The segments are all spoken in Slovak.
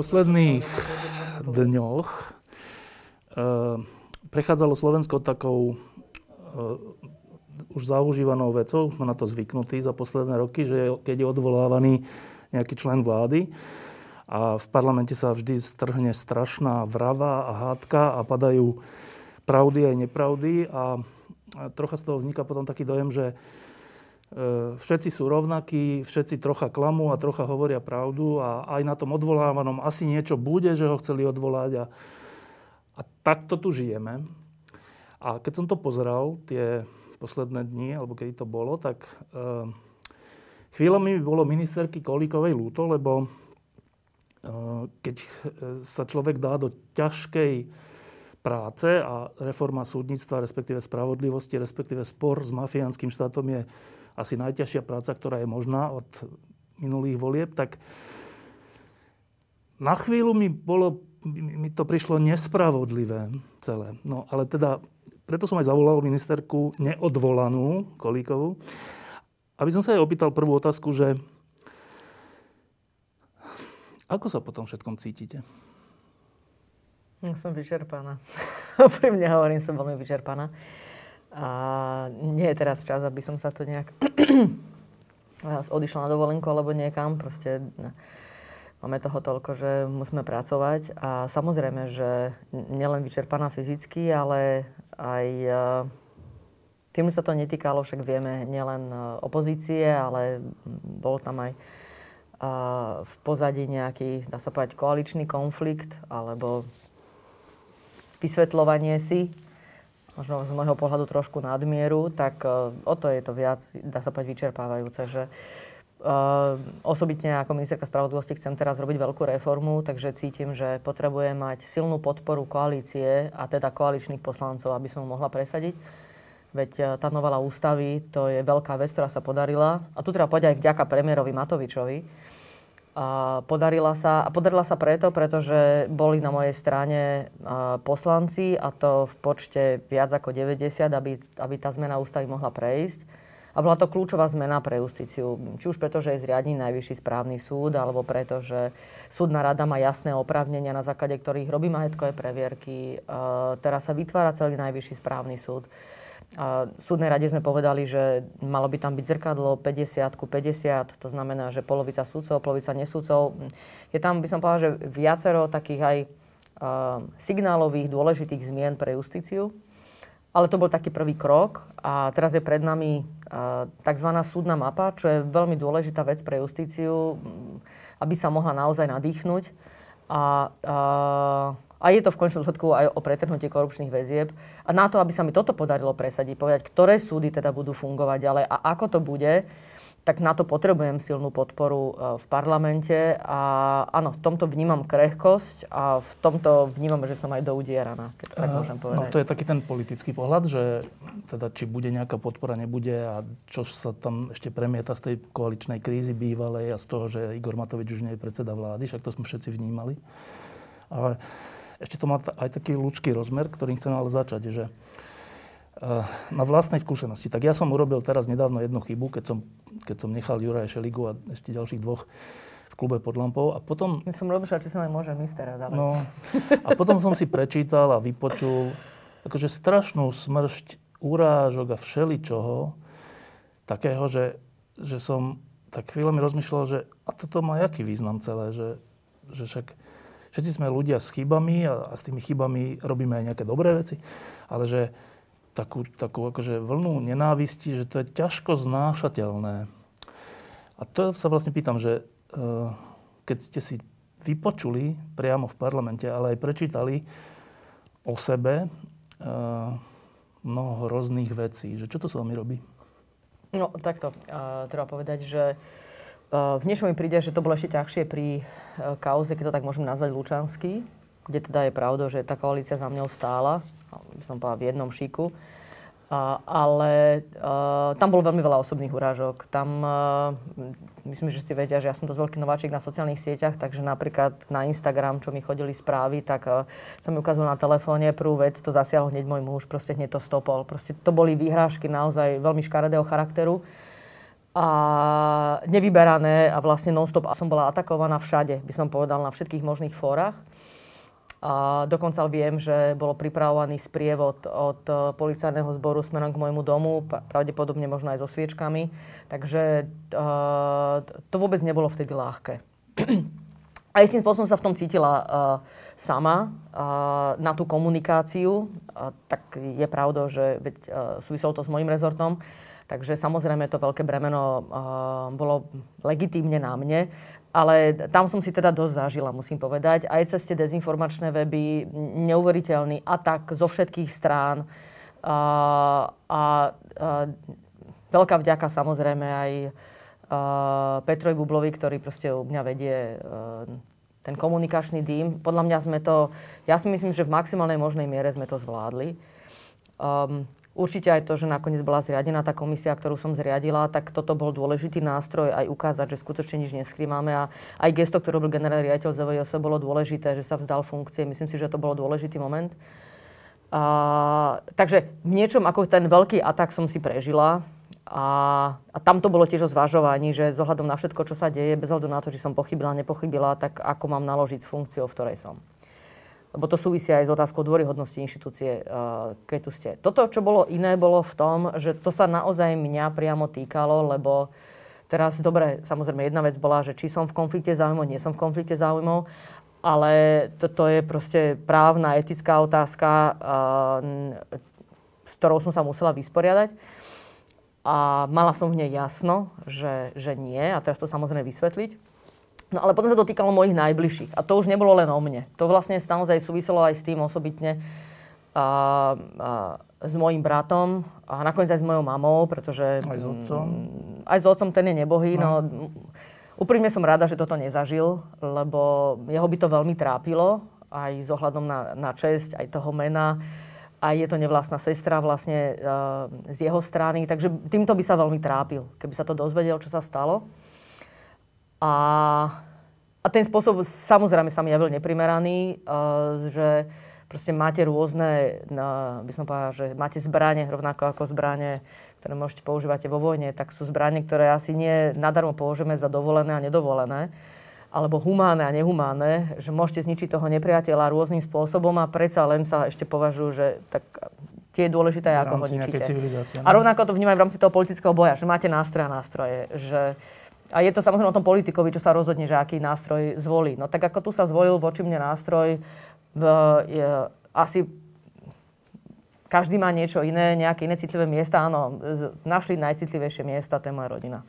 Posledných dňoch e, prechádzalo Slovensko takou e, už zaužívanou vecou, už sme na to zvyknutí za posledné roky, že keď je odvolávaný nejaký člen vlády a v parlamente sa vždy strhne strašná vrava a hádka a padajú pravdy aj nepravdy a trocha z toho vzniká potom taký dojem, že všetci sú rovnakí, všetci trocha klamú a trocha hovoria pravdu a aj na tom odvolávanom asi niečo bude, že ho chceli odvolať a, a takto tu žijeme. A keď som to pozeral, tie posledné dni, alebo kedy to bolo, tak e, chvíľami mi bolo ministerky Kolíkovej lúto, lebo e, keď sa človek dá do ťažkej práce a reforma súdnictva, respektíve spravodlivosti, respektíve spor s mafiánskym štátom je asi najťažšia práca, ktorá je možná od minulých volieb, tak na chvíľu mi, bolo, mi to prišlo nespravodlivé celé. No ale teda, preto som aj zavolal ministerku neodvolanú Kolíkovú, aby som sa jej opýtal prvú otázku, že ako sa potom všetkom cítite? Ja som vyčerpaná. Pri mne hovorím, som veľmi vyčerpaná. A nie je teraz čas, aby som sa to nejak odišla na dovolenku alebo niekam. Proste máme toho toľko, že musíme pracovať. A samozrejme, že nielen vyčerpaná fyzicky, ale aj tým sa to netýkalo, však vieme, nielen opozície, ale bol tam aj v pozadí nejaký, dá sa povedať, koaličný konflikt alebo vysvetľovanie si možno z môjho pohľadu trošku nadmieru, tak e, o to je to viac, dá sa povedať, vyčerpávajúce, že Uh, osobitne ako ministerka spravodlivosti chcem teraz robiť veľkú reformu, takže cítim, že potrebujem mať silnú podporu koalície a teda koaličných poslancov, aby som mohla presadiť. Veď uh, tá novela ústavy, to je veľká vec, ktorá sa podarila. A tu treba povedať aj vďaka premiérovi Matovičovi, a podarila sa, a podarila sa preto, pretože boli na mojej strane poslanci a to v počte viac ako 90, aby, aby tá zmena ústavy mohla prejsť. A bola to kľúčová zmena pre justíciu. Či už preto, že je zriadený najvyšší správny súd, alebo preto, že súdna rada má jasné oprávnenia, na základe ktorých robí majetkové previerky. Teraz sa vytvára celý najvyšší správny súd. A v súdnej rade sme povedali, že malo by tam byť zrkadlo 50 ku 50, to znamená, že polovica súdcov, polovica nesúdcov. Je tam, by som povedala, že viacero takých aj signálových dôležitých zmien pre justíciu. Ale to bol taký prvý krok a teraz je pred nami tzv. súdna mapa, čo je veľmi dôležitá vec pre justíciu, aby sa mohla naozaj nadýchnuť. A uh, a je to v končnom dôsledku aj o pretrhnutie korupčných väzieb. A na to, aby sa mi toto podarilo presadiť, povedať, ktoré súdy teda budú fungovať ďalej a ako to bude, tak na to potrebujem silnú podporu e, v parlamente a áno, v tomto vnímam krehkosť a v tomto vnímam, že som aj doudieraná, keď tak môžem povedať. No to je taký ten politický pohľad, že teda či bude nejaká podpora, nebude a čo sa tam ešte premieta z tej koaličnej krízy bývalej a z toho, že Igor Matovič už nie je predseda vlády, však to sme všetci vnímali. Ale ešte to má aj taký ľudský rozmer, ktorým chcem ale začať, že eh, na vlastnej skúsenosti. Tak ja som urobil teraz nedávno jednu chybu, keď som, keď som nechal Juraja Šeligu a ešte ďalších dvoch v klube pod lampou. A potom... Ja som rozmýšľal, či sa nemôžem ísť teraz, ale... No, a potom som si prečítal a vypočul akože strašnú smršť urážok a všeličoho, takého, že, že som tak chvíľami rozmýšľal, že a toto má jaký význam celé, že, že však Všetci sme ľudia s chybami a, a s tými chybami robíme aj nejaké dobré veci, ale že takú, takú akože vlnu nenávisti, že to je ťažko znášateľné. A to sa vlastne pýtam, že uh, keď ste si vypočuli priamo v parlamente, ale aj prečítali o sebe uh, mnoho rôznych vecí, že čo to s vami robí? No takto, uh, treba povedať, že v niečom mi príde, že to bolo ešte ťažšie pri kauze, keď to tak môžem nazvať Lučanský, kde teda je pravda, že tá koalícia za mňou stála, by som povedala v jednom šiku. A, ale uh, tam bolo veľmi veľa osobných urážok. Tam, uh, myslím, že si vedia, že ja som dosť veľký nováčik na sociálnych sieťach, takže napríklad na Instagram, čo mi chodili správy, tak som mi ukázal na telefóne prvú vec, to zasiahol hneď môj muž, proste hneď to stopol. Proste to boli výhrážky naozaj veľmi škaredého charakteru a nevyberané a vlastne non-stop a som bola atakovaná všade, by som povedal, na všetkých možných fórach. A dokonca viem, že bolo pripravovaný sprievod od e, policajného zboru smerom k môjmu domu, pravdepodobne možno aj so sviečkami. Takže uh, to vôbec nebolo vtedy ľahké. A istým spôsobom sa v tom cítila uh, sama uh, na tú komunikáciu. Uh, tak je pravda, že veď, uh, súviselo to s mojim rezortom. Takže samozrejme to veľké bremeno uh, bolo legitímne na mne. Ale tam som si teda dosť zažila, musím povedať. Aj cez tie dezinformačné weby, neuveriteľný atak zo všetkých strán. A, a, a veľká vďaka samozrejme aj Petrovi Bublovi, ktorý proste u mňa vedie ten komunikačný dým. Podľa mňa sme to, ja si myslím, že v maximálnej možnej miere sme to zvládli. Um, Určite aj to, že nakoniec bola zriadená tá komisia, ktorú som zriadila, tak toto bol dôležitý nástroj aj ukázať, že skutočne nič neskrýmame. A aj gesto, ktorý robil generál riaditeľ ZVJS, bolo dôležité, že sa vzdal funkcie. Myslím si, že to bol dôležitý moment. A, takže v niečom ako ten veľký atak som si prežila. A, a tam to bolo tiež o zvažovaní, že zohľadom na všetko, čo sa deje, bez hľadu na to, či som pochybila, nepochybila, tak ako mám naložiť s funkciou, v ktorej som lebo to súvisí aj s otázkou dôryhodnosti inštitúcie, uh, keď tu ste. Toto, čo bolo iné, bolo v tom, že to sa naozaj mňa priamo týkalo, lebo teraz, dobre, samozrejme jedna vec bola, že či som v konflikte záujmov, nie som v konflikte záujmov, ale toto je proste právna, etická otázka, uh, s ktorou som sa musela vysporiadať. A mala som v nej jasno, že, že nie, a teraz to samozrejme vysvetliť. No ale potom sa to týkalo mojich najbližších. A to už nebolo len o mne. To vlastne naozaj súviselo aj s tým osobitne a, a, s mojim bratom a nakoniec aj s mojou mamou, pretože... Aj s otcom? Mm, aj s otcom, ten je nebohý. No. no úprimne som rada, že toto nezažil, lebo jeho by to veľmi trápilo, aj s ohľadom na, na česť, aj toho mena. Aj je to nevlastná sestra vlastne uh, z jeho strany, takže týmto by sa veľmi trápil, keby sa to dozvedel, čo sa stalo. A, a ten spôsob samozrejme sa mi javil neprimeraný, uh, že proste máte rôzne, no, by som povedala, že máte zbranie, rovnako ako zbranie, ktoré môžete používať vo vojne, tak sú zbranie, ktoré asi nie nadarmo použijeme za dovolené a nedovolené, alebo humánne a nehumánne, že môžete zničiť toho nepriateľa rôznym spôsobom a predsa len sa ešte považujú, že tak tie je dôležité, ako ho ničíte. A rovnako to vnímajú v rámci toho politického boja, že máte nástroje a nástroje, že a je to samozrejme o tom politikovi, čo sa rozhodne, že aký nástroj zvolí. No tak ako tu sa zvolil voči mne nástroj, v, je, asi každý má niečo iné, nejaké iné citlivé miesta. Áno, našli najcitlivejšie miesta, to je moja rodina.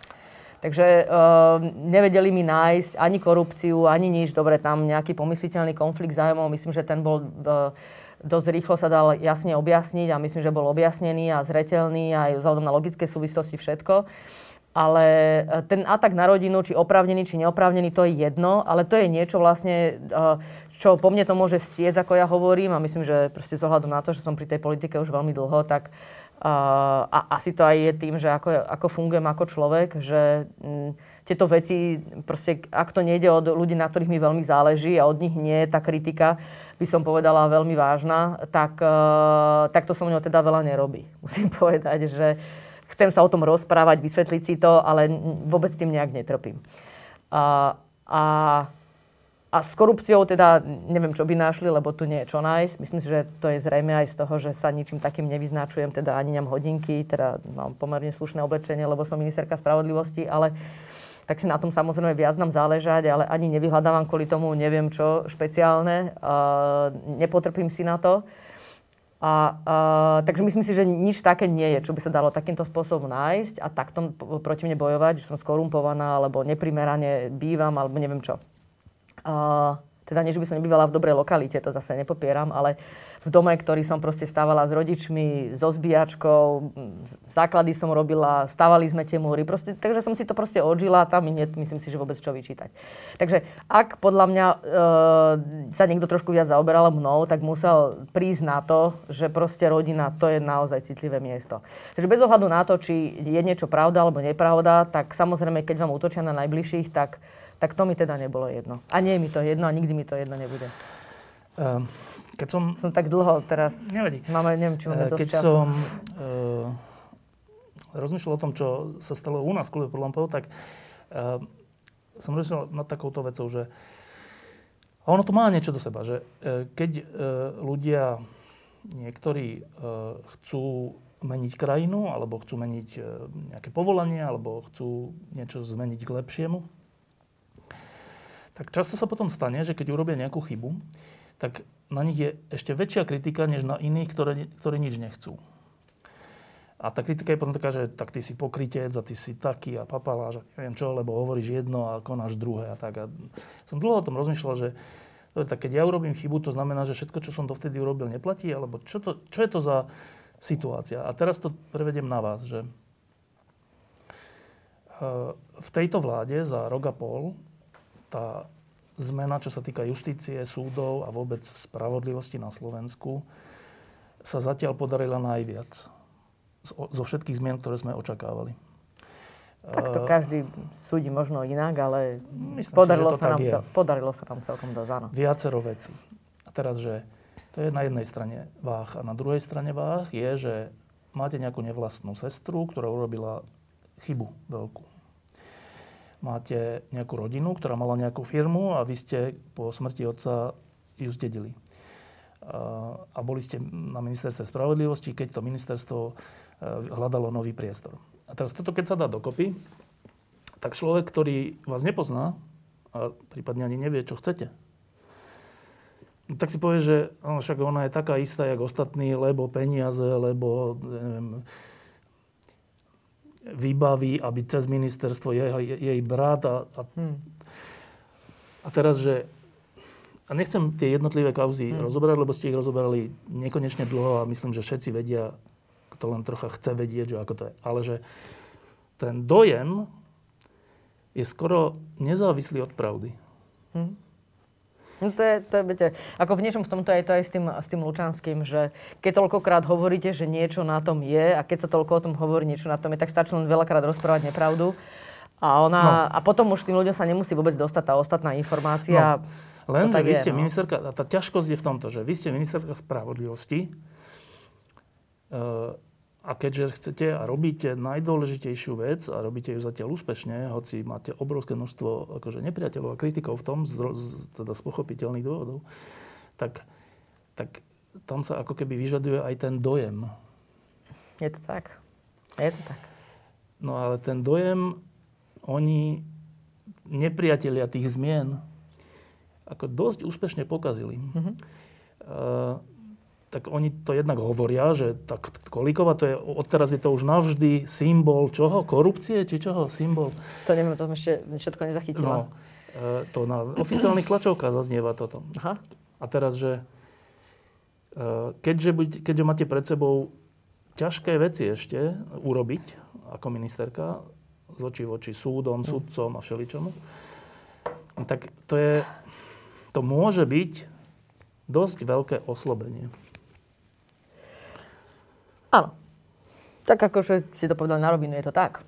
Takže uh, nevedeli mi nájsť ani korupciu, ani nič. Dobre, tam nejaký pomysliteľný konflikt zájmov. Myslím, že ten bol uh, dosť rýchlo sa dal jasne objasniť a myslím, že bol objasnený a zretelný aj vzhľadom na logické súvislosti všetko. Ale e, ten atak na rodinu, či oprávnený, či neoprávnený, to je jedno, ale to je niečo vlastne, e, čo po mne to môže stiecť, ako ja hovorím, a myslím, že proste z ohľadu na to, že som pri tej politike už veľmi dlho, tak uh, a asi to aj je tým, že ako, ako fungujem ako človek, že tieto veci, proste ak to nejde od ľudí, na ktorých mi veľmi záleží a od nich nie je tá kritika, by som povedala, veľmi vážna, tak, tak to so mnou teda veľa nerobí. Musím povedať, že chcem sa o tom rozprávať, vysvetliť si to, ale vôbec tým nejak netrpím. A, a, a s korupciou teda neviem, čo by našli, lebo tu nie je čo nájsť. Myslím si, že to je zrejme aj z toho, že sa ničím takým nevyznačujem, teda ani nemám hodinky, teda mám pomerne slušné oblečenie, lebo som ministerka spravodlivosti, ale tak si na tom samozrejme viac nám záležať, ale ani nevyhľadávam kvôli tomu neviem čo špeciálne. Uh, nepotrpím si na to. A, a, takže myslím si, že nič také nie je, čo by sa dalo takýmto spôsobom nájsť a takto proti mne bojovať, že som skorumpovaná, alebo neprimerane bývam, alebo neviem čo. A, teda nie, že by som nebývala v dobrej lokalite, to zase nepopieram, ale v dome, ktorý som proste stávala s rodičmi, so zbíjačkou, základy som robila, stávali sme tie múry, proste, takže som si to proste odžila a tam mi nie, myslím si, že vôbec čo vyčítať. Takže ak podľa mňa e, sa niekto trošku viac zaoberal mnou, tak musel prísť na to, že proste rodina to je naozaj citlivé miesto. Takže bez ohľadu na to, či je niečo pravda alebo nepravda, tak samozrejme, keď vám útočia na najbližších, tak, tak to mi teda nebolo jedno. A nie je mi to jedno a nikdy mi to jedno nebude. Um keď som... Som tak dlho teraz... Nevadí. Máme, neviem, či máme dosť Keď času. som uh, rozmýšľal o tom, čo sa stalo u nás v klube pod lampou, tak uh, som rozmýšľal nad takouto vecou, že a ono to má niečo do seba, že uh, keď uh, ľudia niektorí uh, chcú meniť krajinu, alebo chcú meniť uh, nejaké povolanie, alebo chcú niečo zmeniť k lepšiemu, tak často sa potom stane, že keď urobia nejakú chybu, tak na nich je ešte väčšia kritika, než na iných, ktoré, ktorí nič nechcú. A tá kritika je potom taká, že tak ty si pokrytec a ty si taký a papaláš a neviem čo, lebo hovoríš jedno a konáš druhé a tak. A som dlho o tom rozmýšľal, že tak keď ja urobím chybu, to znamená, že všetko, čo som dovtedy urobil, neplatí? Alebo čo, to, čo je to za situácia? A teraz to prevedem na vás, že eh, v tejto vláde za rok a pol tá zmena, čo sa týka justície, súdov a vôbec spravodlivosti na Slovensku, sa zatiaľ podarila najviac zo všetkých zmien, ktoré sme očakávali. Tak to každý súdi možno inak, ale Myslím podarilo, si, sa nám cel, podarilo sa nám celkom dosť, áno. Viacero vecí. A teraz, že to je na jednej strane váh a na druhej strane váh je, že máte nejakú nevlastnú sestru, ktorá urobila chybu veľkú máte nejakú rodinu, ktorá mala nejakú firmu a vy ste po smrti otca ju zdedili. A boli ste na ministerstve spravodlivosti, keď to ministerstvo e, hľadalo nový priestor. A teraz toto, keď sa dá dokopy, tak človek, ktorý vás nepozná a prípadne ani nevie, čo chcete, tak si povie, že no, však ona je taká istá, jak ostatní, lebo peniaze, lebo neviem, vybaví, aby cez ministerstvo jej, jej brat a, a, hmm. a teraz, že a nechcem tie jednotlivé kauzy hmm. rozoberať, lebo ste ich rozoberali nekonečne dlho a myslím, že všetci vedia, kto len trocha chce vedieť, že ako to je. Ale že ten dojem je skoro nezávislý od pravdy. Hmm. No to je, to je, viete, ako v niečom v tomto je to aj s tým, s tým Lučanským, že keď toľkokrát hovoríte, že niečo na tom je a keď sa toľko o tom hovorí, niečo na tom je, tak stačí len veľakrát rozprávať nepravdu. A, ona, no. a potom už tým ľuďom sa nemusí vôbec dostať tá ostatná informácia. No. Len, že vy ste no. ministerka, a tá ťažkosť je v tomto, že vy ste ministerka spravodlivosti, uh, a keďže chcete a robíte najdôležitejšiu vec a robíte ju zatiaľ úspešne, hoci máte obrovské množstvo akože nepriateľov a kritikov v tom, z, teda z pochopiteľných dôvodov, tak, tak tam sa ako keby vyžaduje aj ten dojem. Je to tak. Je to tak. No ale ten dojem, oni, nepriatelia tých zmien, ako dosť úspešne pokazili. Mm-hmm. Uh, tak oni to jednak hovoria, že tak Kolíková, to je, odteraz je to už navždy symbol čoho? Korupcie? Či čoho? Symbol? To neviem, to ešte všetko nezachytila. No, e, to na oficiálnych tlačovkách zaznieva toto. Aha. A teraz, že e, keďže, keďže máte pred sebou ťažké veci ešte urobiť ako ministerka z očí voči súdom, hm. sudcom a všeličomu, tak to je, to môže byť dosť veľké oslobenie. Áno. Tak akože si to povedal na rovinu, je to tak.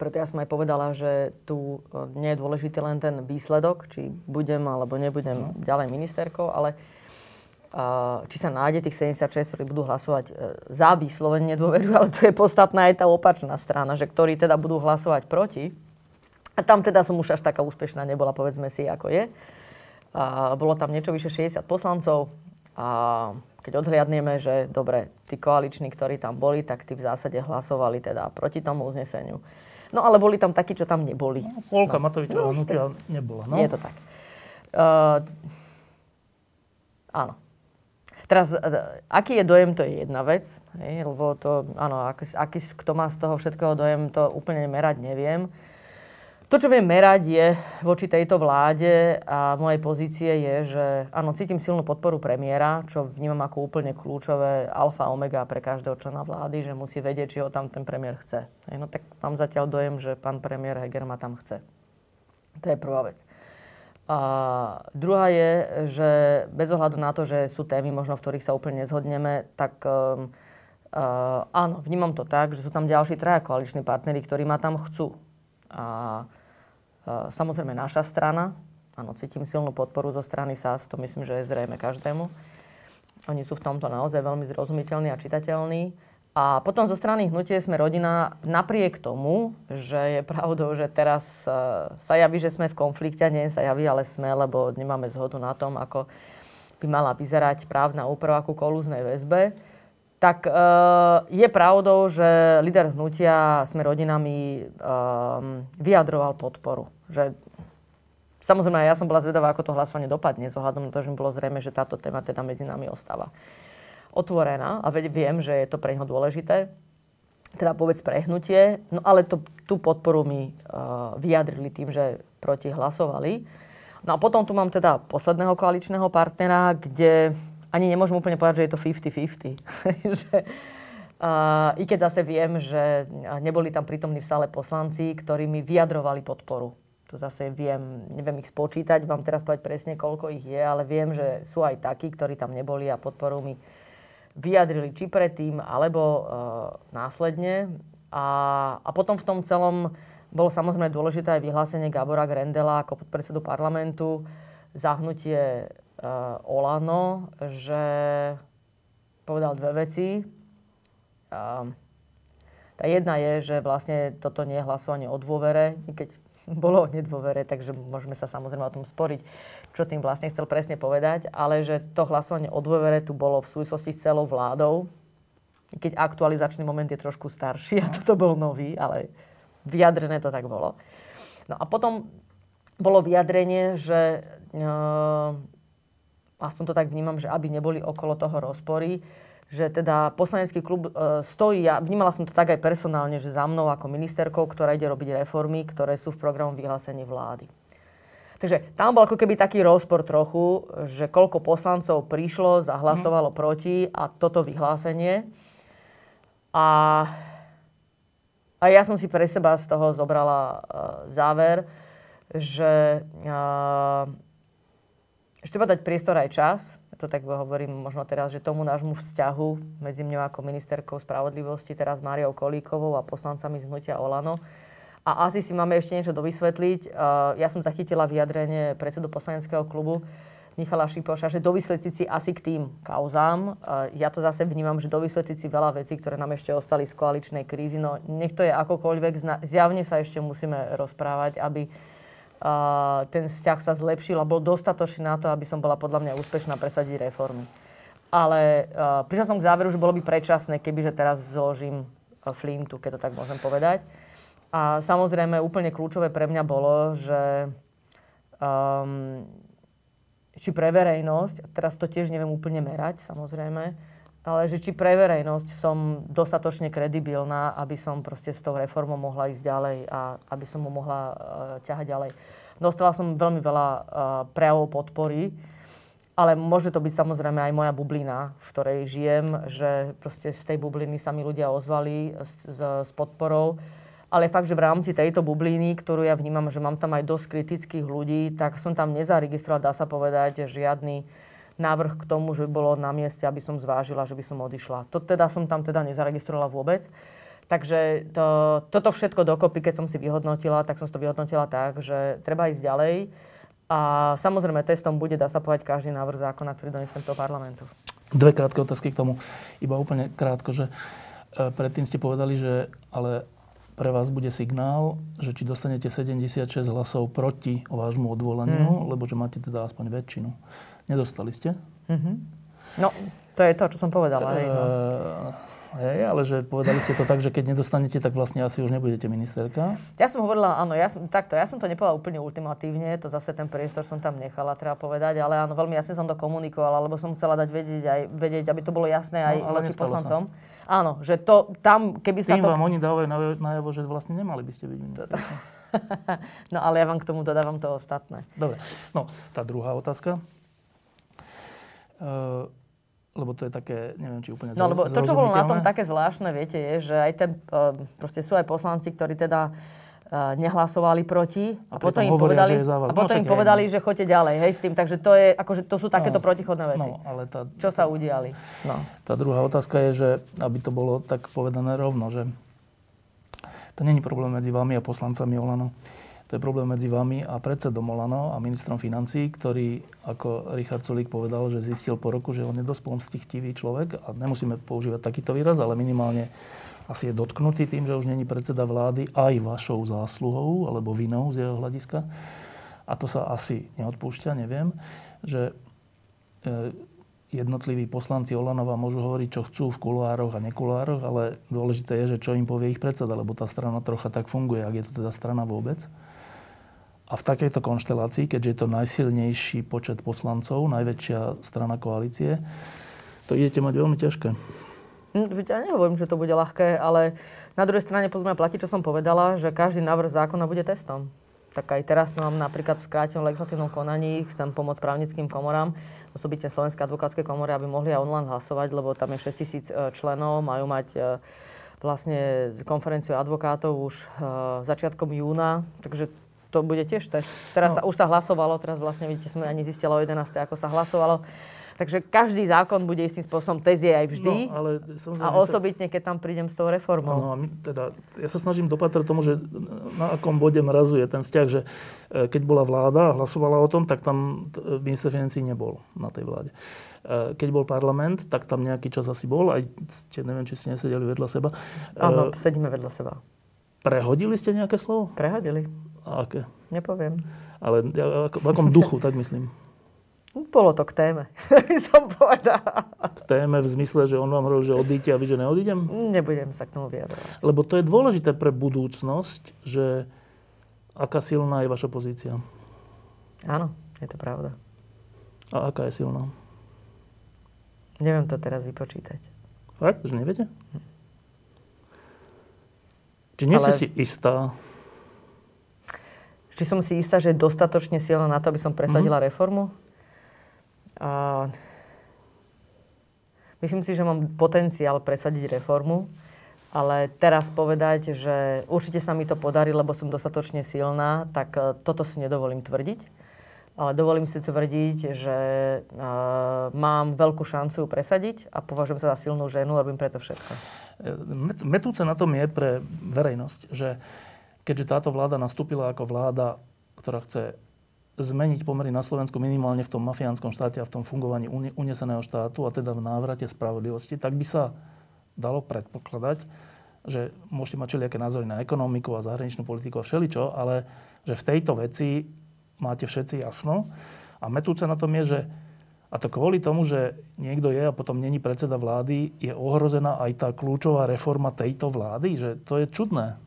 Preto ja som aj povedala, že tu e, nie je dôležitý len ten výsledok, či budem alebo nebudem no. ďalej ministerkou, ale či sa nájde tých 76, ktorí budú hlasovať uh, za vyslovene nedôveru, ale tu je podstatná aj tá opačná strana, že ktorí teda budú hlasovať proti. A tam teda som už až taká úspešná nebola, povedzme si, ako je. Uh, bolo tam niečo vyše 60 poslancov a keď odhliadneme, že dobre, tí koaliční, ktorí tam boli, tak tí v zásade hlasovali teda proti tomu uzneseniu. No ale boli tam takí, čo tam neboli. No, Polka no. Matovičová no, nebola. No. Je to tak. Uh, áno. Teraz, uh, aký je dojem, to je jedna vec. Hej, lebo to, áno, aký, aký, kto má z toho všetkého dojem, to úplne merať neviem. To, čo viem merať, je voči tejto vláde a mojej pozície je, že áno, cítim silnú podporu premiéra, čo vnímam ako úplne kľúčové alfa omega pre každého člena vlády, že musí vedieť, či ho tam ten premiér chce. No tak mám zatiaľ dojem, že pán premiér Heger ma tam chce. To je prvá vec. A druhá je, že bez ohľadu na to, že sú témy možno, v ktorých sa úplne nezhodneme, tak um, uh, áno, vnímam to tak, že sú tam ďalší traja koaliční partnery, ktorí ma tam chcú. A Samozrejme naša strana, áno, cítim silnú podporu zo strany SAS, to myslím, že je zrejme každému. Oni sú v tomto naozaj veľmi zrozumiteľní a čitateľní. A potom zo strany hnutie sme rodina, napriek tomu, že je pravdou, že teraz sa javí, že sme v konflikte, nie sa javí, ale sme, lebo nemáme zhodu na tom, ako by mala vyzerať právna úprava ku kolúznej väzbe tak e, je pravdou, že líder hnutia sme rodinami e, vyjadroval podporu. Že, samozrejme, ja som bola zvedavá, ako to hlasovanie dopadne, z ohľadom na to, že mi bolo zrejme, že táto téma teda medzi nami ostáva otvorená a viem, že je to pre neho dôležité. Teda povedz pre hnutie, no ale to, tú podporu mi e, vyjadrili tým, že proti hlasovali. No a potom tu mám teda posledného koaličného partnera, kde ani nemôžem úplne povedať, že je to 50-50. že, uh, I keď zase viem, že neboli tam prítomní v sále poslanci, ktorí mi vyjadrovali podporu. To zase viem, neviem ich spočítať, vám teraz povedať presne, koľko ich je, ale viem, že sú aj takí, ktorí tam neboli a podporu mi vyjadrili či predtým, alebo uh, následne. A, a potom v tom celom bolo samozrejme dôležité aj vyhlásenie Gabora Grendela ako podpredsedu parlamentu, zahnutie Olano, že povedal dve veci. Uh, tá jedna je, že vlastne toto nie je hlasovanie o dôvere, keď bolo o nedôvere, takže môžeme sa samozrejme o tom sporiť, čo tým vlastne chcel presne povedať, ale že to hlasovanie o dôvere tu bolo v súvislosti s celou vládou, keď aktualizačný moment je trošku starší a toto bol nový, ale vyjadrené to tak bolo. No a potom bolo vyjadrenie, že uh, aspoň to tak vnímam, že aby neboli okolo toho rozpory, že teda poslanecký klub e, stojí, ja vnímala som to tak aj personálne, že za mnou ako ministerkou, ktorá ide robiť reformy, ktoré sú v programu vyhlásení vlády. Takže tam bol ako keby taký rozpor trochu, že koľko poslancov prišlo, zahlasovalo mm. proti a toto vyhlásenie. A, a ja som si pre seba z toho zobrala uh, záver, že uh, ešte treba dať priestor aj čas, to tak hovorím možno teraz, že tomu nášmu vzťahu medzi mňou ako ministerkou spravodlivosti, teraz Máriou Kolíkovou a poslancami z Hnutia Olano. A asi si máme ešte niečo dovysvetliť. Ja som zachytila vyjadrenie predsedu poslaneckého klubu Michala Šipoša, že dovysvetliť si asi k tým kauzám. Ja to zase vnímam, že dovysvetliť si veľa vecí, ktoré nám ešte ostali z koaličnej krízy. No nech to je akokoľvek, zjavne sa ešte musíme rozprávať, aby ten vzťah sa zlepšil a bol dostatočný na to, aby som bola podľa mňa úspešná presadiť reformy. Ale uh, prišla som k záveru, že bolo by predčasné, kebyže teraz zložím uh, flintu, keď to tak môžem povedať. A samozrejme úplne kľúčové pre mňa bolo, že um, či pre verejnosť, teraz to tiež neviem úplne merať, samozrejme, ale že či pre verejnosť som dostatočne kredibilná, aby som proste s tou reformou mohla ísť ďalej a aby som mu mohla uh, ťahať ďalej. Dostala som veľmi veľa uh, prejavov podpory, ale môže to byť samozrejme aj moja bublina, v ktorej žijem, že proste z tej bubliny sa mi ľudia ozvali s, s, s podporou. Ale fakt, že v rámci tejto bubliny, ktorú ja vnímam, že mám tam aj dosť kritických ľudí, tak som tam nezaregistroval, dá sa povedať, žiadny návrh k tomu, že by bolo na mieste, aby som zvážila, že by som odišla. To teda som tam teda nezaregistrovala vôbec. Takže to, toto všetko dokopy, keď som si vyhodnotila, tak som to vyhodnotila tak, že treba ísť ďalej. A samozrejme testom bude, dá sa povedať, každý návrh zákona, ktorý donesem do parlamentu. Dve krátke otázky k tomu. Iba úplne krátko, že e, predtým ste povedali, že ale pre vás bude signál, že či dostanete 76 hlasov proti vášmu odvolaniu, mm. lebo že máte teda aspoň väčšinu. Nedostali ste? Mm-hmm. No, to je to, čo som povedala. Hej, no. Hej, ale že povedali ste to tak, že keď nedostanete, tak vlastne asi už nebudete ministerka. Ja som hovorila, áno, ja som, takto, ja som to nepovedala úplne ultimatívne, to zase ten priestor som tam nechala, treba povedať, ale áno, veľmi jasne som to komunikovala, lebo som chcela dať vedieť, aj, vedieť aby to bolo jasné aj no, voči poslancom. Sa. Áno, že to tam, keby sa Tým to... vám oni dávajú najavo, že vlastne nemali by ste byť ministerka. no ale ja vám k tomu dodávam to ostatné. Dobre. No, tá druhá otázka. Uh, lebo to je také, neviem, či úplne No, lebo to, čo bolo na tom také zvláštne, viete, je, že aj ten, uh, proste sú aj poslanci, ktorí teda uh, nehlasovali proti a, a potom im hovoria, povedali, a potom no, im povedali, že choďte ďalej, hej, s tým. Takže to, je, akože, to sú takéto no, protichodné veci. No, ale tá, čo sa udiali? No. Tá druhá otázka je, že aby to bolo tak povedané rovno, že to není problém medzi vami a poslancami Olano. To je problém medzi vami a predsedom Olano a ministrom financí, ktorý, ako Richard Solík povedal, že zistil po roku, že on je dosť pomstichtivý človek a nemusíme používať takýto výraz, ale minimálne asi je dotknutý tým, že už není predseda vlády aj vašou zásluhou alebo vinou z jeho hľadiska. A to sa asi neodpúšťa, neviem, že e, jednotliví poslanci Olanova môžu hovoriť, čo chcú v kuloároch a nekuloároch, ale dôležité je, že čo im povie ich predseda, lebo tá strana trocha tak funguje, ak je to teda strana vôbec. A v takejto konštelácii, keďže je to najsilnejší počet poslancov, najväčšia strana koalície, to idete mať veľmi ťažké. Hm, ja nehovorím, že to bude ľahké, ale na druhej strane podľa mňa platí, čo som povedala, že každý návrh zákona bude testom. Tak aj teraz mám napríklad v skrátenom legislatívnom konaní, chcem pomôcť právnickým komorám, osobitne Slovenskej advokátskej komory, aby mohli aj online hlasovať, lebo tam je 6 tisíc e, členov, majú mať e, vlastne konferenciu advokátov už e, začiatkom júna, takže to bude tiež test. Teraz no. sa, už sa hlasovalo, teraz vlastne vidíte, sme ani zistili o 11. ako sa hlasovalo. Takže každý zákon bude istým spôsobom test je aj vždy. No, ale a osobitne, keď tam prídem s tou reformou. No, my, teda, ja sa snažím dopatrať tomu, že na akom bode mrazuje ten vzťah, že e, keď bola vláda a hlasovala o tom, tak tam e, minister financí nebol na tej vláde. E, keď bol parlament, tak tam nejaký čas asi bol, aj ste, neviem, či ste nesedeli vedľa seba. Áno, sedíme vedľa seba. Prehodili ste nejaké slovo? Prehodili. A aké? Nepoviem. Ale v akom duchu, tak myslím? Bolo to k téme, by som povedala. K téme v zmysle, že on vám hovoril, že odíte a vy, že neodídem? Nebudem sa k tomu vyjadrovať. Lebo to je dôležité pre budúcnosť, že aká silná je vaša pozícia. Áno, je to pravda. A aká je silná? Neviem to teraz vypočítať. Fakt? Že neviete? Či nie Ale... si istá? Či som si istá, že je dostatočne silná na to, aby som presadila mm-hmm. reformu? A myslím si, že mám potenciál presadiť reformu, ale teraz povedať, že určite sa mi to podarí, lebo som dostatočne silná, tak e, toto si nedovolím tvrdiť. Ale dovolím si tvrdiť, že uh, mám veľkú šancu ju presadiť a považujem sa za silnú ženu a robím preto všetko. Metúce na tom je pre verejnosť, že keďže táto vláda nastúpila ako vláda, ktorá chce zmeniť pomery na Slovensku minimálne v tom mafiánskom štáte a v tom fungovaní uneseného štátu a teda v návrate spravodlivosti, tak by sa dalo predpokladať, že môžete mať všelijaké názory na ekonomiku a zahraničnú politiku a všeličo, ale že v tejto veci máte všetci jasno. A metúce na tom je, že a to kvôli tomu, že niekto je a potom není predseda vlády, je ohrozená aj tá kľúčová reforma tejto vlády, že to je čudné.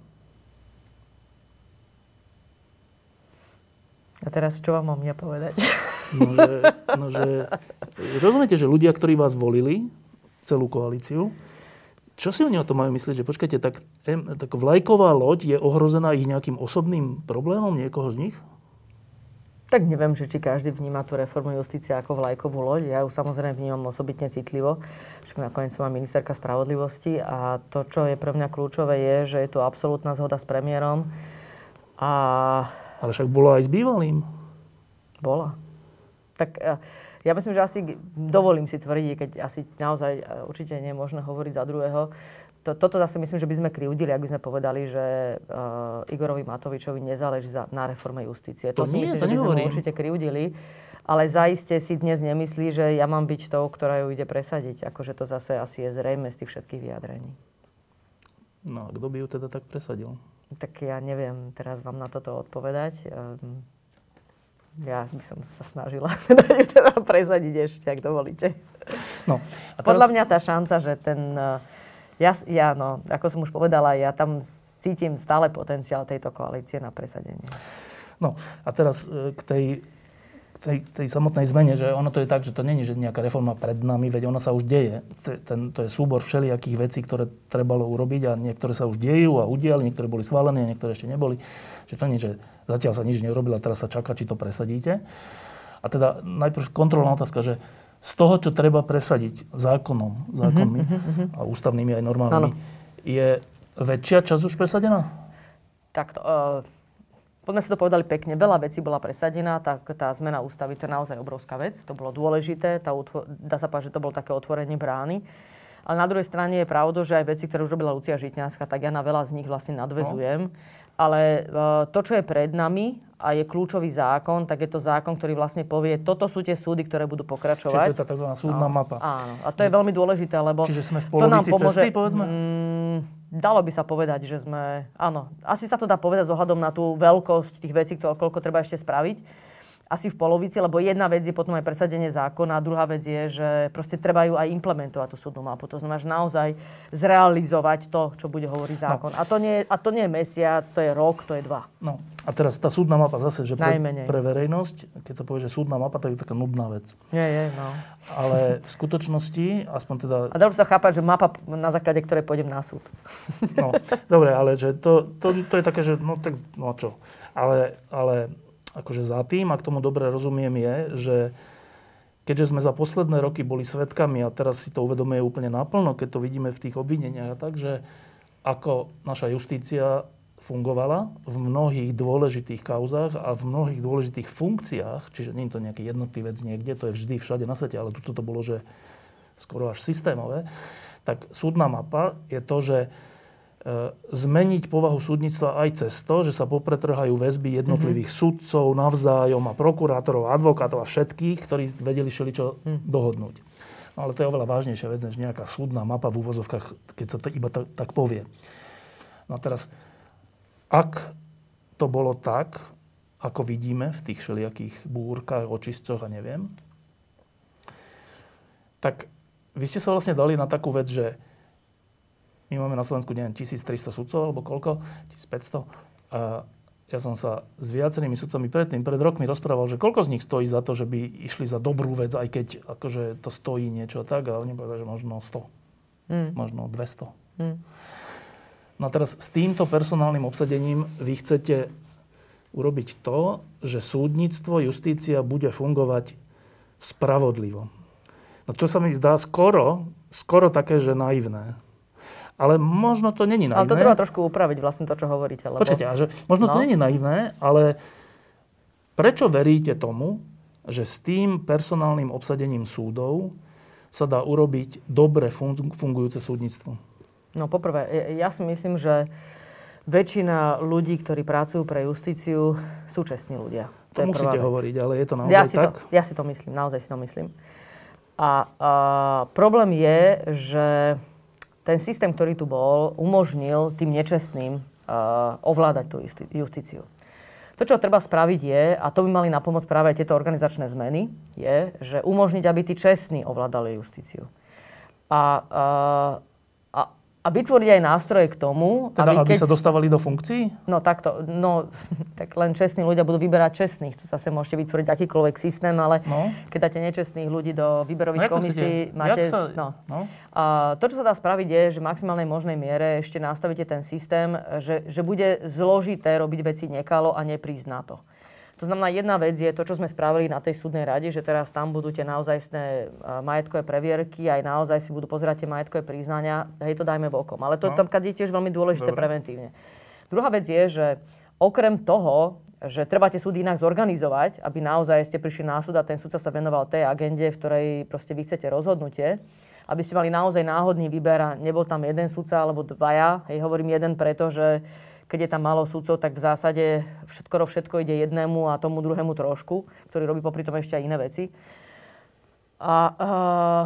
A teraz čo vám mám ja povedať? No, že, no, že, rozumiete, že ľudia, ktorí vás volili, celú koalíciu, čo si oni o tom majú myslieť? Že počkajte, tak, tak vlajková loď je ohrozená ich nejakým osobným problémom niekoho z nich? Tak neviem, že či každý vníma tú reformu justície ako vlajkovú loď. Ja ju samozrejme vnímam osobitne citlivo. Však nakoniec som aj ministerka spravodlivosti a to, čo je pre mňa kľúčové, je, že je tu absolútna zhoda s premiérom a ale však bola aj s bývalým. Bola. Tak e, ja myslím, že asi dovolím si tvrdiť, keď asi naozaj e, určite nie je možné hovoriť za druhého. To, toto zase myslím, že by sme kriudili, ak by sme povedali, že uh, Igorovi Matovičovi nezáleží za, na reforme justície. To, to si nie, myslím, to že by sme určite kriudili. Ale zaiste si dnes nemyslí, že ja mám byť tou, ktorá ju ide presadiť. Akože to zase asi je zrejme z tých všetkých vyjadrení. No a kto by ju teda tak presadil? Tak ja neviem teraz vám na toto odpovedať. Ehm, ja by som sa snažila teda prezadiť ešte, ak dovolíte. No, a teraz... Podľa mňa tá šanca, že ten... Eh, ja, ja, no, ako som už povedala, ja tam cítim stále potenciál tejto koalície na presadenie. No a teraz eh, k tej, tej, tej samotnej zmene, že ono to je tak, že to není, že nejaká reforma pred nami, veď ona sa už deje. Ten, to je súbor všelijakých vecí, ktoré trebalo urobiť a niektoré sa už dejú a udiali, niektoré boli schválené a niektoré ešte neboli. Že to nie, že zatiaľ sa nič nerobilo a teraz sa čaká, či to presadíte. A teda najprv kontrolná otázka, že z toho, čo treba presadiť zákonom, zákonmi uh-huh, uh-huh. a ústavnými aj normálnymi, ano. je väčšia časť už presadená? Tak to, Poďme si to povedali pekne, veľa vecí bola presadená, tak tá zmena ústavy to je naozaj obrovská vec, to bolo dôležité, tá, dá sa povedať, že to bolo také otvorenie brány. Ale na druhej strane je pravda, že aj veci, ktoré už robila Lucia Žitňanská, tak ja na veľa z nich vlastne nadvezujem. No. Ale uh, to, čo je pred nami a je kľúčový zákon, tak je to zákon, ktorý vlastne povie, toto sú tie súdy, ktoré budú pokračovať. Čiže to je tá tzv. súdna no. mapa. Áno, a to je veľmi dôležité, lebo... Čiže sme v polovici to nám pomôže, cesty, povedzme? Mm, dalo by sa povedať, že sme... Áno, asi sa to dá povedať s na tú veľkosť tých vecí, koľko treba ešte spraviť asi v polovici, lebo jedna vec je potom aj presadenie zákona a druhá vec je, že proste treba ju aj implementovať tú súdnu mapu. To znamená, že naozaj zrealizovať to, čo bude hovoriť no. zákon. No. A, to nie, a to nie je mesiac, to je rok, to je dva. No a teraz tá súdna mapa zase, že pre, pre verejnosť, keď sa povie, že súdna mapa, tak je taká nudná vec. Nie, je, no. Ale v skutočnosti, aspoň teda... A dalo sa chápať, že mapa, na základe ktorej pôjdem na súd. No, dobre, ale že to, to, to je také, že no tak, no čo. Ale, ale akože za tým, a tomu dobre rozumiem, je, že keďže sme za posledné roky boli svetkami a teraz si to uvedomuje úplne naplno, keď to vidíme v tých obvineniach a tak, že ako naša justícia fungovala v mnohých dôležitých kauzách a v mnohých dôležitých funkciách, čiže nie je to nejaký jednotlivec niekde, to je vždy všade na svete, ale tu to bolo, že skoro až systémové, tak súdna mapa je to, že zmeniť povahu súdnictva aj cez to, že sa popretrhajú väzby jednotlivých mm-hmm. sudcov navzájom a prokurátorov, advokátov a všetkých, ktorí vedeli všeličo mm. dohodnúť. No ale to je oveľa vážnejšia vec, než nejaká súdna mapa v úvozovkách, keď sa to iba tak, tak povie. No a teraz, ak to bolo tak, ako vidíme v tých všelijakých búrkach, očistcoch a neviem, tak vy ste sa vlastne dali na takú vec, že my máme na Slovensku, neviem, 1300 sudcov alebo koľko, 1500. A ja som sa s viacerými sudcami predtým, pred rokmi rozprával, že koľko z nich stojí za to, že by išli za dobrú vec, aj keď akože to stojí niečo tak. A oni povedali, že možno 100, mm. možno 200. Mm. No a teraz s týmto personálnym obsadením vy chcete urobiť to, že súdnictvo, justícia bude fungovať spravodlivo. No to sa mi zdá skoro, skoro také, že naivné. Ale možno to není naivné. Ale to treba trošku upraviť vlastne to, čo hovoríte. Lebo... Počkajte, že možno no. to není naivné, ale prečo veríte tomu, že s tým personálnym obsadením súdov sa dá urobiť dobre fungujúce súdnictvo? No poprvé, ja si myslím, že väčšina ľudí, ktorí pracujú pre justíciu, sú čestní ľudia. To, to musíte hovoriť, ale je to naozaj ja si tak? To, ja si to myslím, naozaj si to myslím. A, a problém je, že ten systém, ktorý tu bol, umožnil tým nečestným uh, ovládať tú justíciu. To, čo treba spraviť je, a to by mali na pomoc práve tieto organizačné zmeny, je, že umožniť, aby tí čestní ovládali justíciu. A, uh, a vytvoriť aj nástroje k tomu, teda, aby, keď... sa dostávali do funkcií? No takto, no tak len čestní ľudia budú vyberať čestných. Tu zase môžete vytvoriť akýkoľvek systém, ale no. keď dáte nečestných ľudí do výberových no, komisí, máte... Sa... No. No. A to, čo sa dá spraviť, je, že v maximálnej možnej miere ešte nastavíte ten systém, že, že bude zložité robiť veci nekalo a neprísť na to. To znamená, jedna vec je to, čo sme spravili na tej súdnej rade, že teraz tam budú tie naozajstné majetkové previerky, aj naozaj si budú pozerať tie majetkové priznania, hej, to dajme bokom. Ale to no. tam je tiež veľmi dôležité Dobre. preventívne. Druhá vec je, že okrem toho, že treba tie súdy inak zorganizovať, aby naozaj ste prišli na súd a ten súdca sa venoval tej agende, v ktorej proste vy chcete rozhodnutie, aby ste mali naozaj náhodný výber a nebol tam jeden súdca alebo dvaja. Hej, hovorím jeden preto, že keď je tam málo súdcov, tak v zásade všetko všetko ide jednému a tomu druhému trošku, ktorý robí popri tom ešte aj iné veci. A, uh,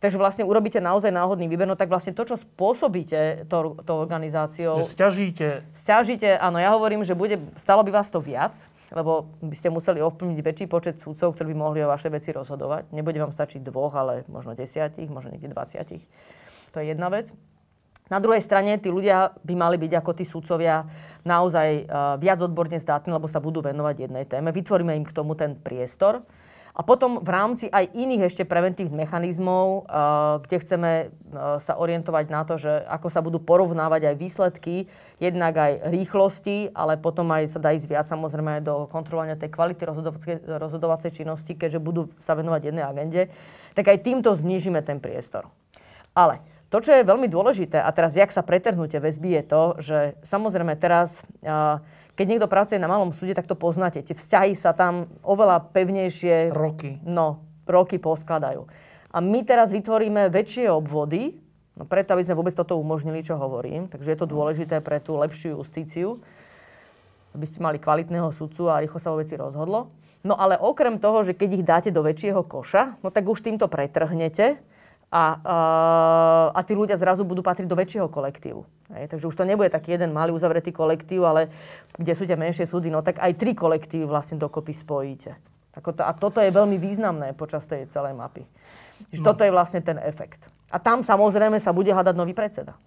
takže vlastne urobíte naozaj náhodný výber, no tak vlastne to, čo spôsobíte to, to organizáciou... Že stiažíte. Stiažíte, áno, ja hovorím, že bude, stalo by vás to viac, lebo by ste museli ovplyvniť väčší počet súdcov, ktorí by mohli o vaše veci rozhodovať. Nebude vám stačiť dvoch, ale možno desiatich, možno niekde dvaciatich. To je jedna vec. Na druhej strane tí ľudia by mali byť ako tí sudcovia naozaj viac odborne zdatní, lebo sa budú venovať jednej téme. Vytvoríme im k tomu ten priestor. A potom v rámci aj iných ešte preventívnych mechanizmov, kde chceme sa orientovať na to, že ako sa budú porovnávať aj výsledky, jednak aj rýchlosti, ale potom aj sa dá ísť viac samozrejme do kontrolovania tej kvality rozhodovacej činnosti, keďže budú sa venovať jednej agende, tak aj týmto znížime ten priestor. Ale to, čo je veľmi dôležité, a teraz jak sa pretrhnúte väzby, je to, že samozrejme teraz keď niekto pracuje na malom súde, tak to poznáte. Tie vzťahy sa tam oveľa pevnejšie... Roky. No, roky poskladajú. A my teraz vytvoríme väčšie obvody, no preto, aby sme vôbec toto umožnili, čo hovorím. Takže je to dôležité pre tú lepšiu justíciu, aby ste mali kvalitného sudcu a rýchlo sa o veci rozhodlo. No ale okrem toho, že keď ich dáte do väčšieho koša, no tak už týmto pretrhnete a, a, a tí ľudia zrazu budú patriť do väčšieho kolektívu. Hej, takže už to nebude taký jeden malý uzavretý kolektív, ale kde sú tie menšie súdy, no tak aj tri kolektívy vlastne dokopy spojíte. To, a toto je veľmi významné počas tej celej mapy. Že no. toto je vlastne ten efekt. A tam samozrejme sa bude hľadať nový predseda.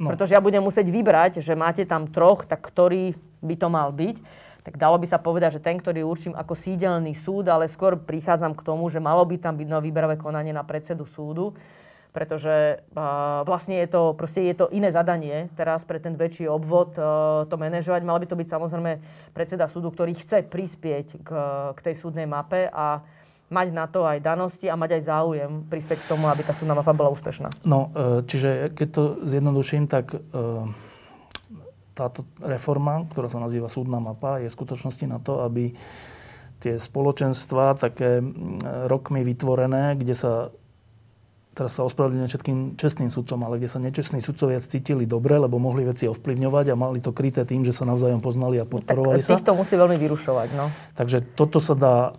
No. Pretože ja budem musieť vybrať, že máte tam troch, tak ktorý by to mal byť tak dalo by sa povedať, že ten, ktorý určím ako sídelný súd, ale skôr prichádzam k tomu, že malo by tam byť no výberové konanie na predsedu súdu, pretože uh, vlastne je to, proste je to iné zadanie teraz pre ten väčší obvod uh, to manažovať. Mal by to byť samozrejme predseda súdu, ktorý chce prispieť k, k tej súdnej mape a mať na to aj danosti a mať aj záujem prispieť k tomu, aby tá súdna mapa bola úspešná. No, e, čiže keď to zjednoduším, tak táto reforma, ktorá sa nazýva súdna mapa, je v skutočnosti na to, aby tie spoločenstva také rokmi vytvorené, kde sa teraz sa ospravedlňujem všetkým čestným sudcom, ale kde sa nečestní sudcovia cítili dobre, lebo mohli veci ovplyvňovať a mali to kryté tým, že sa navzájom poznali a podporovali tak, sa. To musí veľmi vyrušovať. No. Takže toto sa dá e,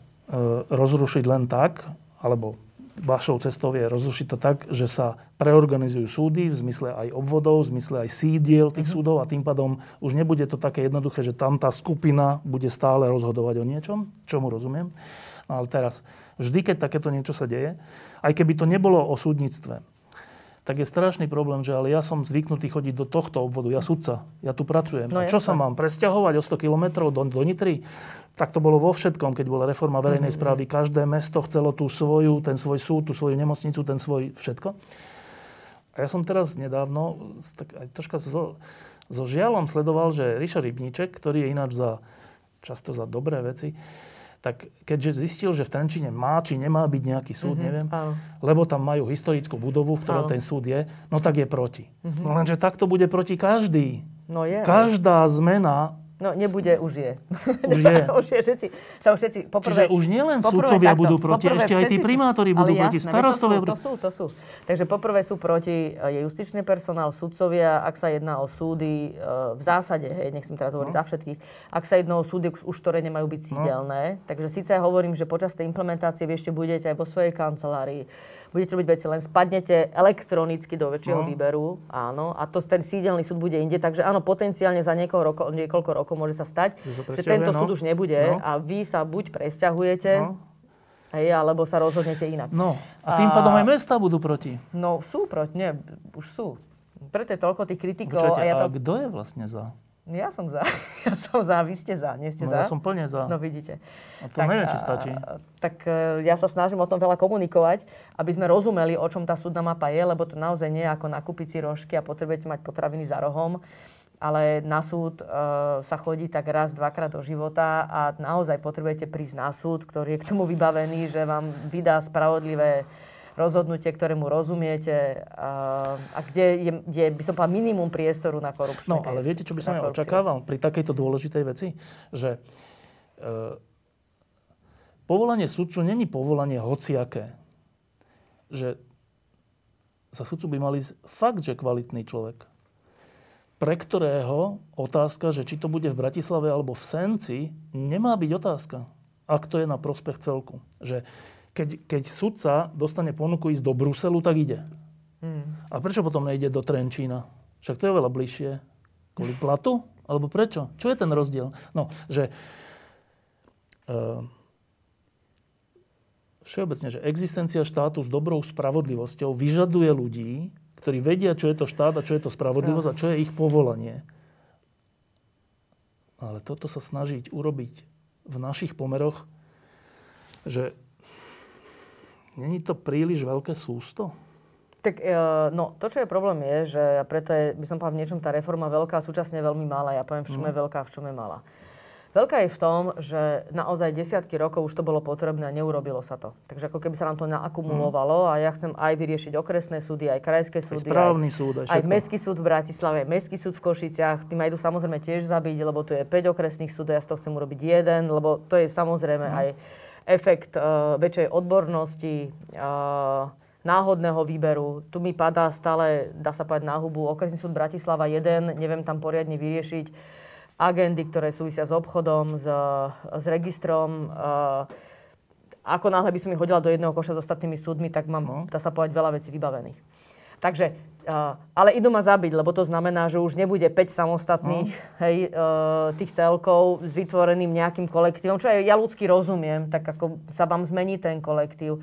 rozrušiť len tak, alebo vašou cestou je rozrušiť to tak, že sa preorganizujú súdy v zmysle aj obvodov, v zmysle aj sídiel tých uh-huh. súdov a tým pádom už nebude to také jednoduché, že tam tá skupina bude stále rozhodovať o niečom, čomu rozumiem. No ale teraz, vždy, keď takéto niečo sa deje, aj keby to nebolo o súdnictve, tak je strašný problém, že ale ja som zvyknutý chodiť do tohto obvodu, ja sudca, ja tu pracujem. No, a čo sa mám, presťahovať o 100 kilometrov do, do Nitry? Tak to bolo vo všetkom, keď bola reforma verejnej mm-hmm. správy. Každé mesto chcelo tú svoju, ten svoj súd, tú svoju nemocnicu, ten svoj všetko. A ja som teraz nedávno, tak aj troška so, so žialom sledoval, že Richard Rybníček, ktorý je ináč za, často za dobré veci, tak keďže zistil, že v Trenčine má či nemá byť nejaký súd, mm-hmm, neviem, áno. lebo tam majú historickú budovu, v ktorej ten súd je, no tak je proti. Mm-hmm. No lenže takto bude proti každý. No je. Každá zmena No nebude, už je. Už je. už je všetci, sa už všetci, poprvé, Čiže už nielen sudcovia budú proti, ešte aj tí primátori budú ale proti, starostovia budú... To sú, to sú. Takže poprvé sú proti je justičný personál, sudcovia, ak sa jedná o súdy, e, v zásade, hej, nechcem teraz hovoriť no. za všetkých, ak sa jedná o súdy, už ktoré nemajú byť sídelné. No. Takže síce hovorím, že počas tej implementácie vy ešte budete aj vo svojej kancelárii, budete robiť veci, len spadnete elektronicky do väčšieho no. výberu, áno, a to ten sídelný súd bude inde, takže áno, potenciálne za niekoľko rokov, niekoľko rokov môže sa stať, že tento no. súd už nebude no. a vy sa buď presťahujete, no. Hej, alebo sa rozhodnete inak. No, a tým pádom aj mesta budú proti. No, sú proti, nie, už sú. Preto je toľko tých kritikov. Počujete, a, ja to... a kto je vlastne za? Ja som za. Ja som za. Vy ste za. Nie ste no, za? Ja som plne za. No vidíte. A to tak, neviem, či stačí. Tak e, ja sa snažím o tom veľa komunikovať, aby sme rozumeli, o čom tá súdna mapa je, lebo to naozaj nie je ako nakúpiť si rožky a potrebujete mať potraviny za rohom. Ale na súd e, sa chodí tak raz, dvakrát do života a naozaj potrebujete prísť na súd, ktorý je k tomu vybavený, že vám vydá spravodlivé rozhodnutie, ktorému rozumiete a, a kde je, kde by som povedal, minimum priestoru na korupčné No, ale viete, čo by som ja očakával pri takejto dôležitej veci? Že e, povolanie sudcu není povolanie hociaké. Že za sudcu by mali fakt, že kvalitný človek pre ktorého otázka, že či to bude v Bratislave alebo v Senci, nemá byť otázka, ak to je na prospech celku. Že keď, keď sudca dostane ponuku ísť do Bruselu, tak ide. Hmm. A prečo potom nejde do Trenčína? Však to je veľa bližšie. Kvôli platu? Alebo prečo? Čo je ten rozdiel? No, že uh, všeobecne, že existencia štátu s dobrou spravodlivosťou vyžaduje ľudí, ktorí vedia, čo je to štát a čo je to spravodlivosť a čo je ich povolanie. Ale toto sa snažiť urobiť v našich pomeroch, že není to príliš veľké sústo? Tak e, no, to, čo je problém je, že preto je, by som povedal, v niečom tá reforma veľká súčasne veľmi malá. Ja poviem, v čom je mhm. veľká v čom je malá. Veľká je v tom, že naozaj desiatky rokov už to bolo potrebné a neurobilo sa to. Takže ako keby sa nám to naakumulovalo a ja chcem aj vyriešiť okresné súdy, aj krajské súdy. Aj správny súd. Aj, aj Mestský súd v Bratislave, aj Mestský súd v Košiciach. Tým aj idú samozrejme tiež zabiť, lebo tu je 5 okresných súdov, ja z toho chcem urobiť jeden, lebo to je samozrejme mm. aj efekt uh, väčšej odbornosti, uh, náhodného výberu. Tu mi padá stále, dá sa povedať, na hubu okresný súd Bratislava 1, neviem tam poriadne vyriešiť agendy, ktoré súvisia s obchodom, s, s registrom. Ako náhle by som ich hodila do jedného koša s ostatnými súdmi, tak mám, no. dá sa povedať, veľa vecí vybavených. Takže, ale idú ma zabiť, lebo to znamená, že už nebude 5 samostatných no. hej, e, tých celkov s vytvoreným nejakým kolektívom, čo aj ja ľudsky rozumiem, tak ako sa vám zmení ten kolektív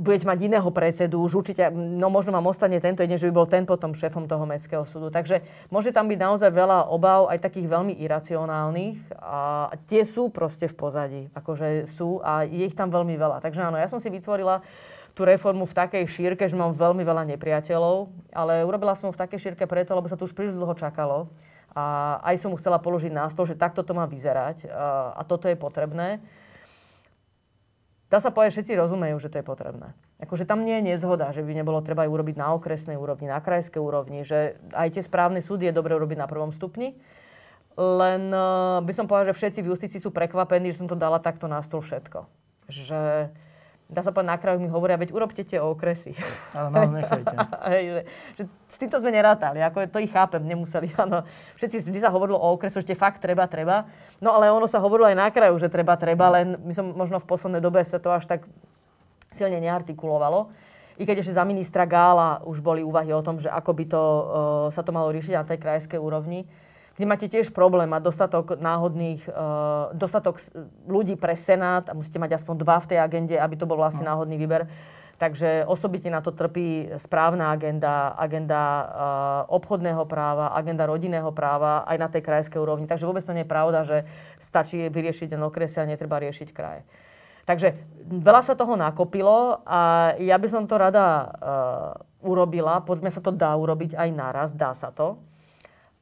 budete mať iného predsedu, už určite, no možno vám ostane tento jeden, že by bol ten potom šéfom toho mestského súdu. Takže môže tam byť naozaj veľa obav, aj takých veľmi iracionálnych a tie sú proste v pozadí, akože sú a je ich tam veľmi veľa. Takže áno, ja som si vytvorila tú reformu v takej šírke, že mám veľmi veľa nepriateľov, ale urobila som ju v takej šírke preto, lebo sa tu už príliš dlho čakalo. A aj som mu chcela položiť na stôl, že takto to má vyzerať a, a toto je potrebné dá sa povedať, všetci rozumejú, že to je potrebné. Akože tam nie je nezhoda, že by nebolo treba ju urobiť na okresnej úrovni, na krajskej úrovni, že aj tie správne súdy je dobre urobiť na prvom stupni. Len uh, by som povedala, že všetci v justícii sú prekvapení, že som to dala takto na stôl všetko. Že dá sa povedať, na kraju mi hovoria, veď urobte tie okresy. Ale nás nechajte. Hej, že, že, s týmto sme nerátali, ako to ich chápem, nemuseli, áno. Všetci vždy sa hovorilo o okresu, že fakt treba, treba. No ale ono sa hovorilo aj na kraju, že treba, treba, len my som možno v poslednej dobe sa to až tak silne neartikulovalo. I keď ešte za ministra Gála už boli úvahy o tom, že ako by to, uh, sa to malo riešiť na tej krajskej úrovni kde máte tiež problém mať dostatok náhodných, uh, dostatok ľudí pre Senát a musíte mať aspoň dva v tej agende, aby to bol vlastne no. náhodný výber. Takže osobitne na to trpí správna agenda, agenda uh, obchodného práva, agenda rodinného práva aj na tej krajskej úrovni. Takže vôbec to nie je pravda, že stačí vyriešiť ten okres a netreba riešiť kraje. Takže veľa sa toho nakopilo a ja by som to rada uh, urobila. Poďme sa to dá urobiť aj naraz, dá sa to.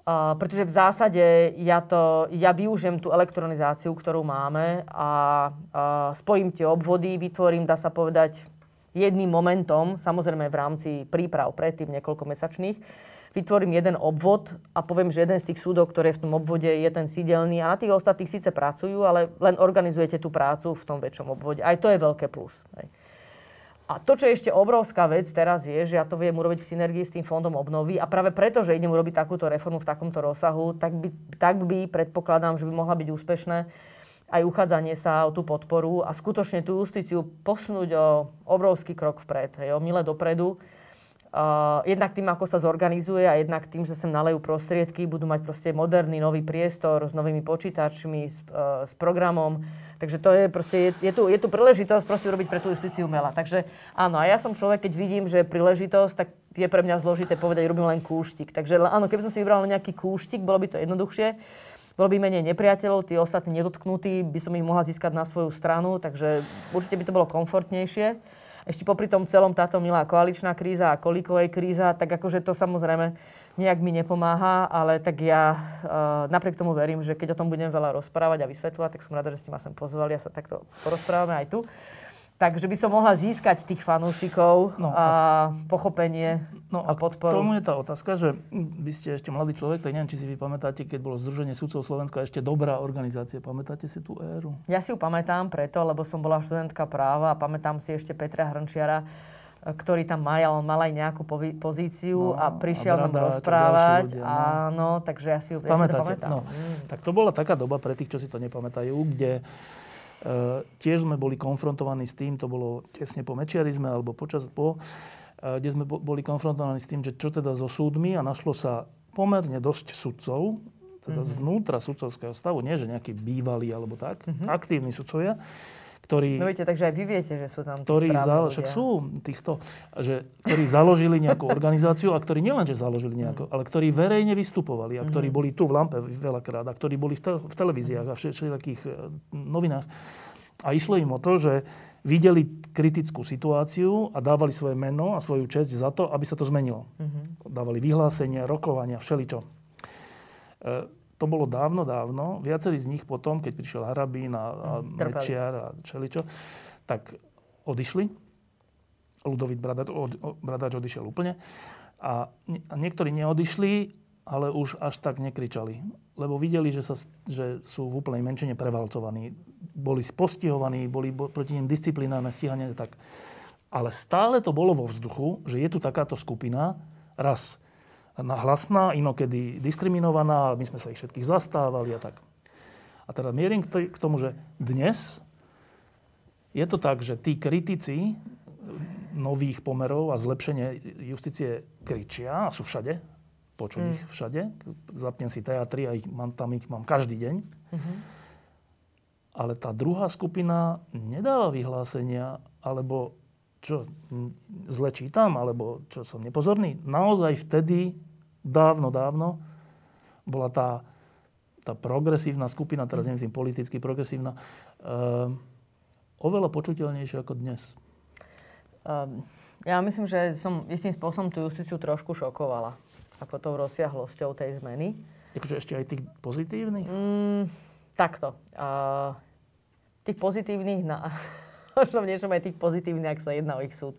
Uh, pretože v zásade ja, to, ja využijem tú elektronizáciu, ktorú máme a uh, spojím tie obvody, vytvorím, dá sa povedať, jedným momentom, samozrejme v rámci príprav predtým niekoľkomesačných, vytvorím jeden obvod a poviem, že jeden z tých súdov, ktorý je v tom obvode, je ten sídelný a na tých ostatných síce pracujú, ale len organizujete tú prácu v tom väčšom obvode. Aj to je veľké plus. Hej. A to, čo je ešte obrovská vec teraz je, že ja to viem urobiť v synergii s tým fondom obnovy a práve preto, že idem urobiť takúto reformu v takomto rozsahu, tak by, tak by predpokladám, že by mohla byť úspešné aj uchádzanie sa o tú podporu a skutočne tú justíciu posunúť o obrovský krok vpred, hej, o mile dopredu. Uh, jednak tým, ako sa zorganizuje a jednak tým, že sem nalejú prostriedky, budú mať proste moderný nový priestor s novými počítačmi, s, uh, s programom, Takže to je proste, je, je, tu, je tu príležitosť proste urobiť pre tú justíciu mela. Takže áno, a ja som človek, keď vidím, že je príležitosť, tak je pre mňa zložité povedať, robím len kúštik. Takže áno, keby som si vybral nejaký kúštik, bolo by to jednoduchšie. Bolo by menej nepriateľov, tí ostatní nedotknutí, by som ich mohla získať na svoju stranu, takže určite by to bolo komfortnejšie. Ešte popri tom celom táto milá koaličná kríza a kolíkovej kríza, tak akože to samozrejme nejak mi nepomáha, ale tak ja uh, napriek tomu verím, že keď o tom budem veľa rozprávať a vysvetľovať, tak som rada, že ste ma sem pozvali a sa takto porozprávame aj tu. Takže by som mohla získať tých fanúšikov no, a pochopenie no, a podporu. K tomu je tá otázka, že vy ste ešte mladý človek, tak neviem, či si vy pamätáte, keď bolo Združenie sudcov Slovenska ešte dobrá organizácia. Pamätáte si tú éru? Ja si ju pamätám preto, lebo som bola študentka práva a pamätám si ešte Petra Hrnčiara, ktorý tam mal, mal aj nejakú pozíciu no, a prišiel a nám rozprávať. Ľudia, no. Áno, takže ja si ju Pamätáte, pamätám. No, mm. Tak to bola taká doba pre tých, čo si to nepamätajú, kde tiež sme boli konfrontovaní s tým, to bolo tesne po mečiarizme alebo počas po, uh, kde sme boli konfrontovaní s tým, že čo teda so súdmi a našlo sa pomerne dosť sudcov, teda mm-hmm. zvnútra sudcovského stavu, nie že nejaký bývalý alebo tak, mm-hmm. aktívni sudcovia, ktorí... No viete, takže aj vy viete, že sú tam ktorí za, však sú tých 100, že, ktorí založili nejakú organizáciu a ktorí nielenže založili nejakú, mm. ale ktorí verejne vystupovali a ktorí mm. boli tu v Lampe veľakrát a ktorí boli v, te, v televíziách a všetkých e, novinách. A išlo im o to, že videli kritickú situáciu a dávali svoje meno a svoju česť za to, aby sa to zmenilo. Mm-hmm. Dávali vyhlásenia, rokovania, všeličo. E, to bolo dávno, dávno. Viacerí z nich potom, keď prišiel Harabín a, a mm, Mečiar a Čeličo, tak odišli. Ludovít Bradač, od, Bradač odišiel úplne. A, a niektorí neodišli, ale už až tak nekričali. Lebo videli, že, sa, že sú v úplnej menšine prevalcovaní. Boli postihovaní, boli proti nim disciplinárne stíhanie. Tak. Ale stále to bolo vo vzduchu, že je tu takáto skupina, raz hlasná, inokedy diskriminovaná, my sme sa ich všetkých zastávali a tak. A teda mierim k tomu, že dnes je to tak, že tí kritici nových pomerov a zlepšenie justície kričia a sú všade, počuť mm. ich všade. Zapnem si teatry a ich mám, tam ich mám každý deň. Mm-hmm. Ale tá druhá skupina nedáva vyhlásenia, alebo čo, zle čítam, alebo čo som nepozorný. Naozaj vtedy dávno, dávno bola tá, tá progresívna skupina, teraz nemyslím politicky progresívna, uh, oveľa počuteľnejšia ako dnes. Um, ja myslím, že som istým spôsobom tú justíciu trošku šokovala. Ako tou rozsiahlosťou tej zmeny. Takže ešte aj tých pozitívnych? Mm, takto. Uh, tých pozitívnych, na, možno v niečom aj tých pozitívnych, ak sa jedná o ich súd.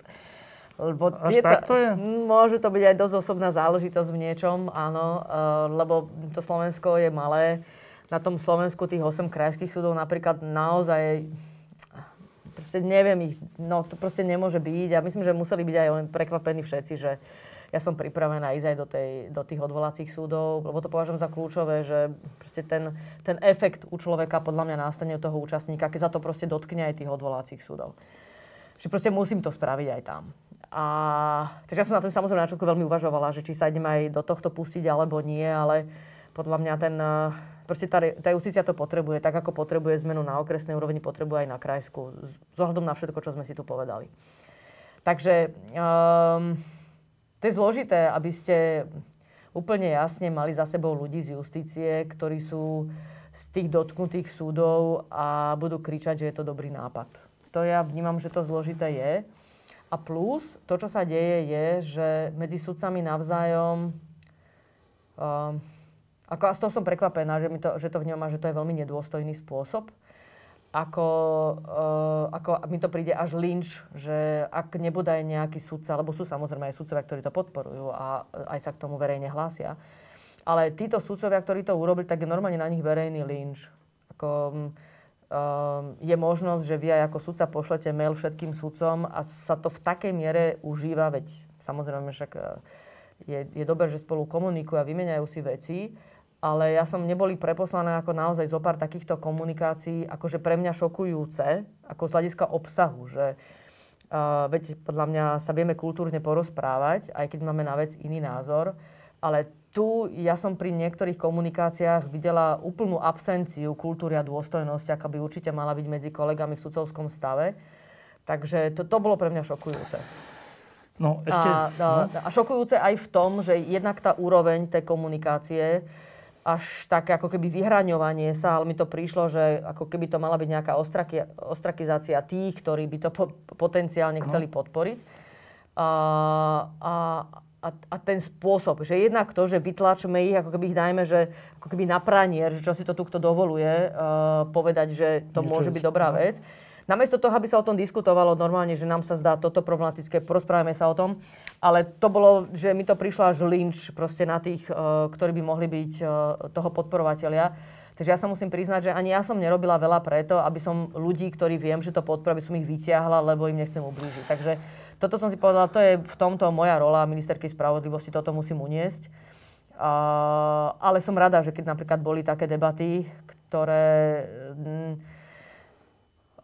Lebo Až je tak to je? Môže to byť aj dosť osobná záležitosť v niečom, áno, uh, lebo to Slovensko je malé. Na tom Slovensku tých 8 krajských súdov napríklad naozaj proste neviem ich, no to proste nemôže byť a myslím, že museli byť aj len prekvapení všetci, že ja som pripravená ísť aj do, tej, do tých odvolacích súdov, lebo to považujem za kľúčové, že proste ten, ten efekt u človeka podľa mňa nastane u toho účastníka, keď sa to proste dotkne aj tých odvolacích súdov. Že proste musím to spraviť aj tam. A, takže ja som na tom samozrejme na veľmi uvažovala, že či sa idem aj do tohto pustiť alebo nie, ale podľa mňa ten, eh, proste tá, tá justícia to potrebuje, tak ako potrebuje zmenu na okresnej úrovni, potrebuje aj na krajsku, z ohľadom na všetko, čo sme si tu povedali. Takže um, to je zložité, aby ste úplne jasne mali za sebou ľudí z justície, ktorí sú z tých dotknutých súdov a budú kričať, že je to dobrý nápad. To ja vnímam, že to zložité je. A plus, to, čo sa deje, je, že medzi sudcami navzájom... Um, ako, a z toho som prekvapená, že, mi to, že to vnímam, že to je veľmi nedôstojný spôsob. Ako, uh, ako mi to príde až lynč, že ak nebude aj nejaký sudca, lebo sú samozrejme aj sudcovia, ktorí to podporujú a aj sa k tomu verejne hlásia. Ale títo sudcovia, ktorí to urobili, tak je normálne na nich verejný lynč. Ako, um, je možnosť, že vy aj ako sudca pošlete mail všetkým sudcom a sa to v takej miere užíva, veď samozrejme však e, je, je dobré, že spolu komunikujú a vymeniajú si veci, ale ja som neboli preposlané ako naozaj zo pár takýchto komunikácií, akože pre mňa šokujúce, ako z hľadiska obsahu, že uh, veď podľa mňa sa vieme kultúrne porozprávať, aj keď máme na vec iný názor, ale tu ja som pri niektorých komunikáciách videla úplnú absenciu kultúry a dôstojnosti, aká by určite mala byť medzi kolegami v sudcovskom stave. Takže to, to bolo pre mňa šokujúce. No, ešte... A, a, no. a šokujúce aj v tom, že jednak tá úroveň tej komunikácie, až také ako keby vyhraňovanie sa, ale mi to prišlo, že ako keby to mala byť nejaká ostraki, ostrakizácia tých, ktorí by to po, potenciálne no. chceli podporiť. A, a, a, a ten spôsob, že jednak to, že vytlačme ich, ako keby ich dajme, že ako keby na pranier, že čo si to tu kto dovoluje, uh, povedať, že to Niečo môže byť dobrá no. vec. Namiesto toho, aby sa o tom diskutovalo normálne, že nám sa zdá toto problematické, porozprávame sa o tom, ale to bolo, že mi to prišlo až lynč proste na tých, uh, ktorí by mohli byť uh, toho podporovateľia. Takže ja sa musím priznať, že ani ja som nerobila veľa preto, aby som ľudí, ktorí viem, že to podporujú, aby som ich vyťahla, lebo im nechcem ublížiť. Takže toto som si povedala, to je v tomto moja rola ministerky spravodlivosti, toto musím uniesť. Uh, ale som rada, že keď napríklad boli také debaty, ktoré,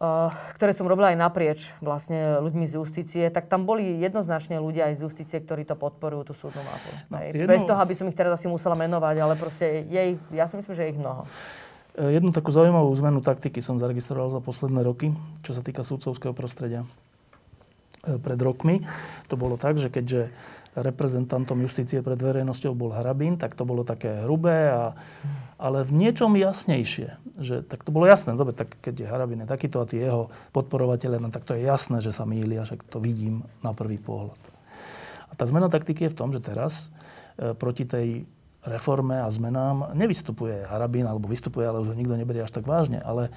uh, ktoré som robila aj naprieč vlastne ľuďmi z justície, tak tam boli jednoznačne ľudia aj z justície, ktorí to podporujú, tú súdnu mapu. No, jedno... Bez toho, aby som ich teraz asi musela menovať, ale proste jej, ja si myslím, že je ich mnoho. Jednu takú zaujímavú zmenu taktiky som zaregistroval za posledné roky, čo sa týka súdcovského prostredia. Pred rokmi to bolo tak, že keďže reprezentantom justície pred verejnosťou bol Harabín, tak to bolo také hrubé, a, ale v niečom jasnejšie. Že, tak to bolo jasné, dobre, tak keď je Harabín je takýto a tí jeho podporovateľe, no, tak to je jasné, že sa mýlia, však to vidím na prvý pohľad. A tá zmena taktiky je v tom, že teraz e, proti tej reforme a zmenám nevystupuje Harabín, alebo vystupuje, ale už ho nikto neberie až tak vážne, ale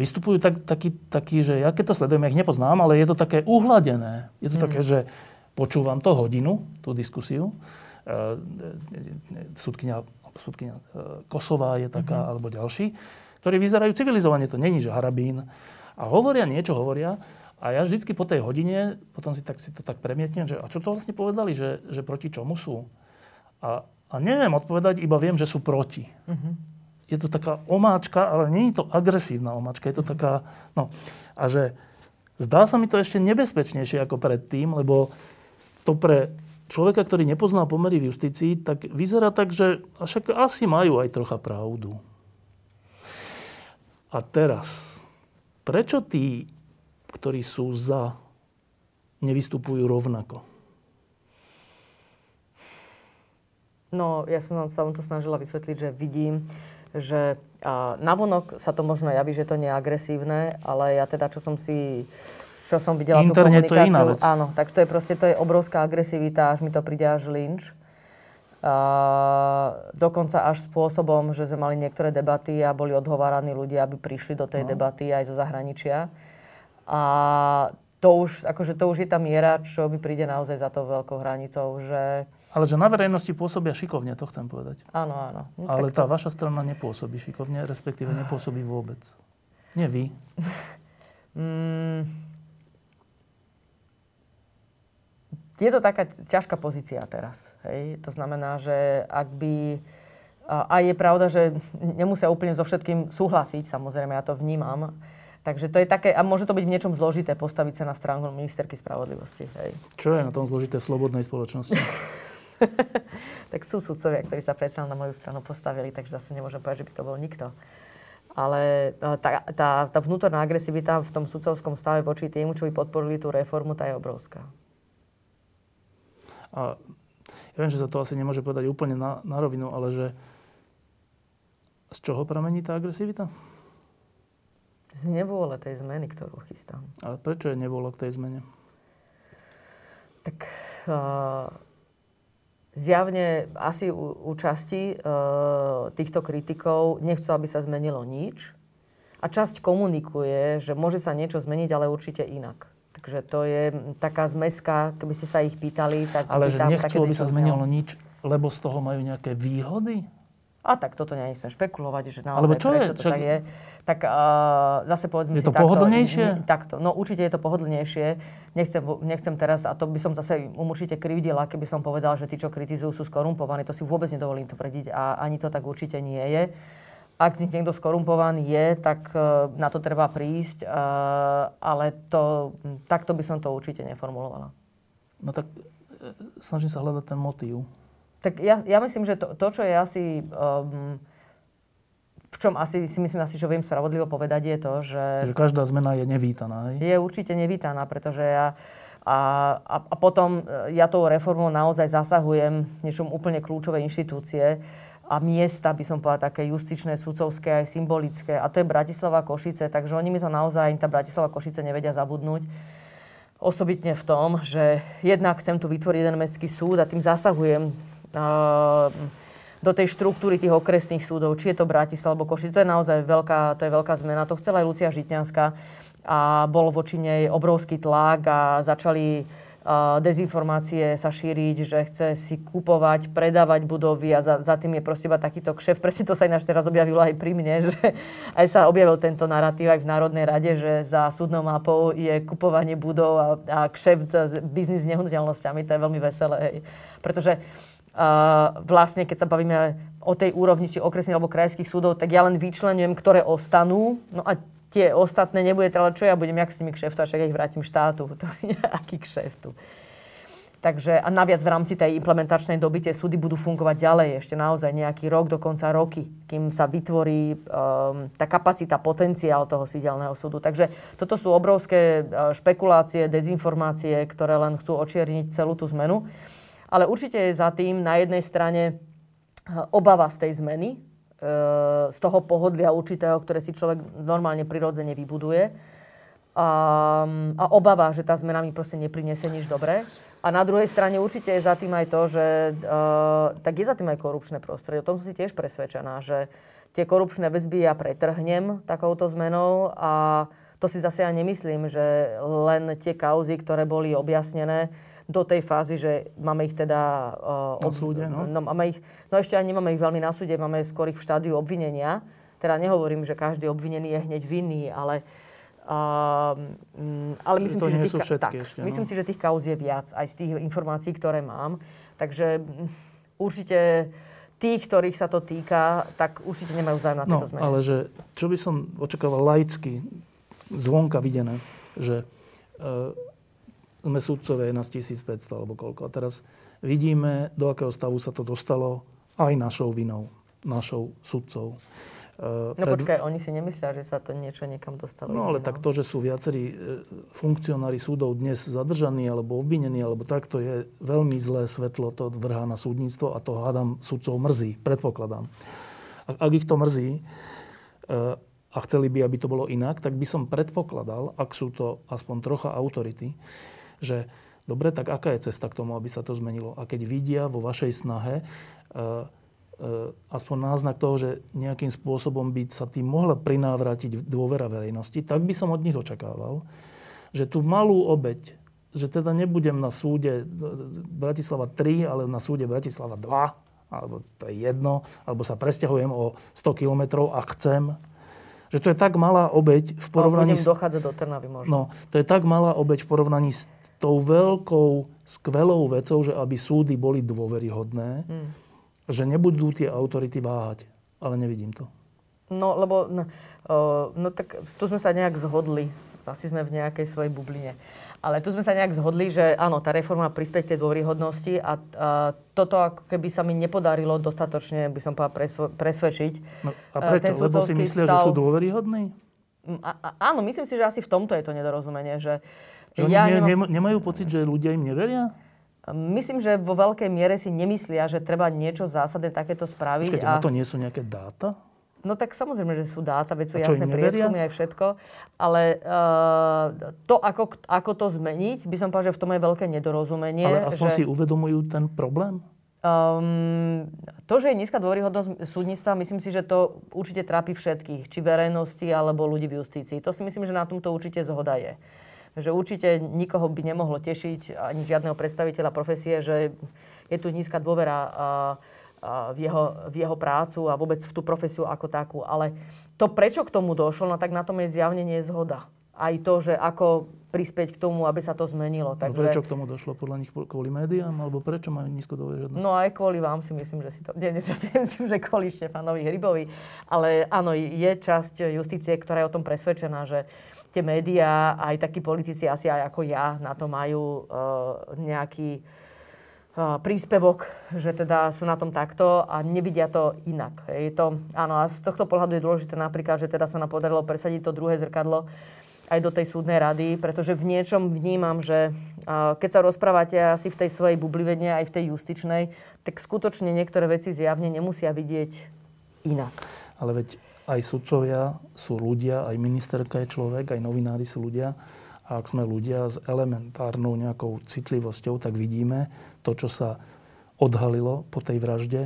vystupujú tak, taký, taký, že ja keď to sledujem, ja ich nepoznám, ale je to také uhladené. Je to mm. také, že Počúvam to hodinu, tú diskusiu. E, súdkynia, súdkynia e, Kosová je taká, mm-hmm. alebo ďalší, ktorí vyzerajú civilizovane. To není, že harabín. A hovoria niečo, hovoria. A ja vždycky po tej hodine, potom si, tak, si to tak premietnem, že a čo to vlastne povedali, že, že proti čomu sú? A, a neviem odpovedať, iba viem, že sú proti. Mm-hmm. Je to taká omáčka, ale nie je to agresívna omáčka. Je to taká, no. A že zdá sa mi to ešte nebezpečnejšie ako predtým, lebo to pre človeka, ktorý nepozná pomery v justícii, tak vyzerá tak, že však asi majú aj trocha pravdu. A teraz, prečo tí, ktorí sú za, nevystupujú rovnako? No, ja som sa to snažila vysvetliť, že vidím, že a navonok sa to možno javí, že to nie je agresívne, ale ja teda, čo som si čo som videla Internet tú komunikáciu. To je iná vec. Áno, tak to je proste to je obrovská agresivita, až mi to príde až lynč. A, dokonca až spôsobom, že sme mali niektoré debaty a boli odhováraní ľudia, aby prišli do tej no. debaty aj zo zahraničia. A to už, akože to už je tá miera, čo mi príde naozaj za to veľkou hranicou, že... Ale že na verejnosti pôsobia šikovne, to chcem povedať. Áno, áno. No, Ale tá to... vaša strana nepôsobí šikovne, respektíve nepôsobí vôbec. Nie vy. mm, je to taká ťažká pozícia teraz. Hej? To znamená, že ak by... A je pravda, že nemusia úplne so všetkým súhlasiť, samozrejme, ja to vnímam. Takže to je také, a môže to byť v niečom zložité postaviť sa na stránku ministerky spravodlivosti. Hej. Čo je na tom zložité v slobodnej spoločnosti? tak sú sudcovia, ktorí sa predsa na moju stranu postavili, takže zase nemôžem povedať, že by to bol nikto. Ale tá, tá, tá vnútorná agresivita v tom sudcovskom stave voči tým, čo by podporili tú reformu, tá je obrovská. A ja viem, že sa to asi nemôže povedať úplne na, na rovinu, ale že z čoho pramení tá agresivita? Z nevôle tej zmeny, ktorú chystám. A prečo je nevôľa k tej zmene? Tak uh, zjavne asi u, u časti uh, týchto kritikov nechcú, aby sa zmenilo nič. A časť komunikuje, že môže sa niečo zmeniť, ale určite inak. Takže to je taká zmeska, keby ste sa ich pýtali. Tak Ale že nechcú, aby sa zmenilo nič, lebo z toho majú nejaké výhody? A tak toto nechcem špekulovať, že naozaj Alebo čo prečo je? to Čo... tak je. Tak uh, zase povedzme je to si pohodlnejšie? Takto, takto. No určite je to pohodlnejšie. Nechcem, nechcem teraz, a to by som zase um určite krivdila, keby som povedal, že tí, čo kritizujú, sú skorumpovaní. To si vôbec nedovolím tvrdiť a ani to tak určite nie je ak niekto skorumpovaný je, tak e, na to treba prísť, e, ale to, takto by som to určite neformulovala. No tak snažím sa hľadať ten motív. Tak ja, ja myslím, že to, to čo je asi... Um, v čom asi si myslím asi, že viem spravodlivo povedať, je to, že... Že každá zmena je nevítaná, hej? Je určite nevítaná, pretože ja... A, a, a potom ja tou reformou naozaj zasahujem niečom úplne kľúčové inštitúcie, a miesta, by som povedala, také justičné, sudcovské, aj symbolické. A to je Bratislava Košice, takže oni mi to naozaj, tá Bratislava Košice nevedia zabudnúť. Osobitne v tom, že jednak chcem tu vytvoriť jeden mestský súd a tým zasahujem do tej štruktúry tých okresných súdov, či je to Bratislava alebo Košice. To je naozaj veľká, to je veľká zmena. To chcela aj Lucia Žitňanská a bol voči nej obrovský tlak a začali dezinformácie sa šíriť, že chce si kupovať, predávať budovy a za, za tým je proste iba takýto kšef. Presne to sa ináč teraz objavilo aj pri mne, že aj sa objavil tento narratív aj v Národnej rade, že za súdnou mapou je kupovanie budov a, a kšef biznis s nehnuteľnosťami. To je veľmi veselé. Hej. Pretože Uh, vlastne, keď sa bavíme o tej úrovni, či okresných alebo krajských súdov, tak ja len vyčlenujem, ktoré ostanú. No a tie ostatné nebude, ale čo ja budem, jak s nimi kšeftovať, však ja ich vrátim štátu. To je aký kšeftu. Takže a naviac v rámci tej implementačnej doby tie súdy budú fungovať ďalej ešte naozaj nejaký rok, dokonca roky, kým sa vytvorí um, tá kapacita, potenciál toho sídelného súdu. Takže toto sú obrovské uh, špekulácie, dezinformácie, ktoré len chcú očierniť celú tú zmenu. Ale určite je za tým na jednej strane uh, obava z tej zmeny, uh, z toho pohodlia určitého, ktoré si človek normálne prirodzene vybuduje. A, a obava, že tá zmena mi proste nepriniesie nič dobré. A na druhej strane určite je za tým aj to, že uh, tak je za tým aj korupčné prostredie. O tom som si tiež presvedčená, že tie korupčné väzby ja pretrhnem takouto zmenou a to si zase ja nemyslím, že len tie kauzy, ktoré boli objasnené do tej fázy, že máme ich teda... Uh, ob... súde, no? no? máme ich, no ešte ani nemáme ich veľmi na súde, máme skôr ich v štádiu obvinenia. Teda nehovorím, že každý obvinený je hneď vinný, ale uh, ale myslím si, že tých, tak, ešte, no? myslím si, že tých kauz je viac aj z tých informácií, ktoré mám. Takže určite tých, ktorých sa to týka, tak určite nemajú zájem na no, tieto zmeny. ale že, čo by som očakával laicky, zvonka videné, že uh, sme súdcovia 1500 alebo koľko. A teraz vidíme, do akého stavu sa to dostalo aj našou vinou, našou sudcov. Uh, no pred... počkaj, oni si nemyslia, že sa to niečo niekam dostalo. No ale no. tak to, že sú viacerí e, funkcionári súdov dnes zadržaní alebo obvinení, alebo tak, to je veľmi zlé svetlo, to vrhá na súdnictvo a to hádam súdcov mrzí, predpokladám. Ak, ak ich to mrzí uh, a chceli by, aby to bolo inak, tak by som predpokladal, ak sú to aspoň trocha autority, že dobre, tak aká je cesta k tomu, aby sa to zmenilo? A keď vidia vo vašej snahe uh, E, aspoň náznak toho, že nejakým spôsobom by sa tým mohla prinávrátiť dôvera verejnosti, tak by som od nich očakával, že tú malú obeď, že teda nebudem na súde Bratislava 3, ale na súde Bratislava 2, alebo to je jedno, alebo sa presťahujem o 100 kilometrov a chcem, že to je tak malá obeď v porovnaní... s... dochádzať do Trnavy možno. No, to je tak malá obeď v porovnaní s tou veľkou, skvelou vecou, že aby súdy boli dôveryhodné, hmm že nebudú tie autority váhať. Ale nevidím to. No, lebo no, no tak tu sme sa nejak zhodli. Asi sme v nejakej svojej bubline. Ale tu sme sa nejak zhodli, že áno, tá reforma prispieť tej dôveryhodnosti a, a toto ako keby sa mi nepodarilo dostatočne, by som povedal, presvedčiť. No, a prečo? Lebo si myslia, stav... že sú dôveryhodní? A, a, áno, myslím si, že asi v tomto je to nedorozumenie. Že, že ja ne, nemám... nemajú pocit, že ľudia im neveria? Myslím, že vo veľkej miere si nemyslia, že treba niečo zásadné takéto spraviť. Počkajte, a... na to nie sú nejaké dáta? No tak samozrejme, že sú dáta, veď sú a jasné prieskumy aj všetko. Ale uh, to, ako, ako to zmeniť, by som povedal, že v tom je veľké nedorozumenie. Ale aspoň že... si uvedomujú ten problém? Um, to, že je nízka dôveryhodnosť súdnictva, myslím si, že to určite trápi všetkých, či verejnosti, alebo ľudí v justícii. To si myslím, že na tomto určite zhoda je že určite nikoho by nemohlo tešiť, ani žiadneho predstaviteľa profesie, že je tu nízka dôvera v jeho, v jeho prácu a vôbec v tú profesiu ako takú. Ale to, prečo k tomu došlo, no tak na tom je zjavne nie zhoda. Aj to, že ako prispieť k tomu, aby sa to zmenilo. Takže... No prečo k tomu došlo? Podľa nich kvôli médiám? Alebo prečo majú nízko dôveryhodnosť? No aj kvôli vám si myslím, že si to... Nie, nie, si myslím, že kvôli Štefanovi Hrybovi. Ale áno, je časť justície, ktorá je o tom presvedčená, že tie médiá, aj takí politici asi aj ako ja na to majú uh, nejaký uh, príspevok, že teda sú na tom takto a nevidia to inak. Je to, áno, a z tohto pohľadu je dôležité napríklad, že teda sa nám podarilo presadiť to druhé zrkadlo aj do tej súdnej rady, pretože v niečom vnímam, že uh, keď sa rozprávate asi v tej svojej bublivene, aj v tej justičnej, tak skutočne niektoré veci zjavne nemusia vidieť inak. Ale veď aj sudcovia sú ľudia, aj ministerka je človek, aj novinári sú ľudia. A ak sme ľudia s elementárnou nejakou citlivosťou, tak vidíme to, čo sa odhalilo po tej vražde,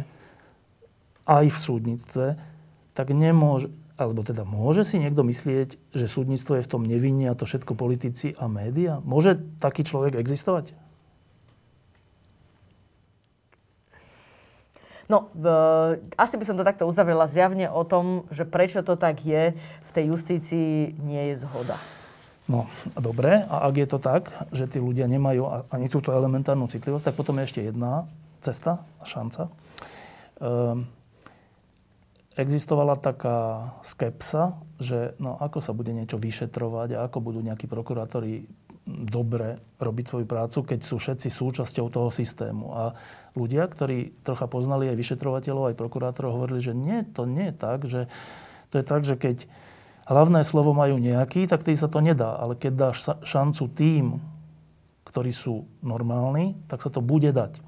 aj v súdnictve, tak nemôže, alebo teda môže si niekto myslieť, že súdnictvo je v tom nevinne a to všetko politici a média? Môže taký človek existovať? No, v, asi by som to takto uzavrela zjavne o tom, že prečo to tak je, v tej justícii nie je zhoda. No, dobre. A ak je to tak, že tí ľudia nemajú ani túto elementárnu citlivosť, tak potom je ešte jedna cesta a šanca. Ehm, existovala taká skepsa, že no, ako sa bude niečo vyšetrovať a ako budú nejakí prokurátori dobre robiť svoju prácu, keď sú všetci súčasťou toho systému. A ľudia, ktorí trocha poznali aj vyšetrovateľov, aj prokurátorov, hovorili, že nie, to nie je tak, že to je tak, že keď hlavné slovo majú nejaký, tak tým sa to nedá. Ale keď dáš šancu tým, ktorí sú normálni, tak sa to bude dať.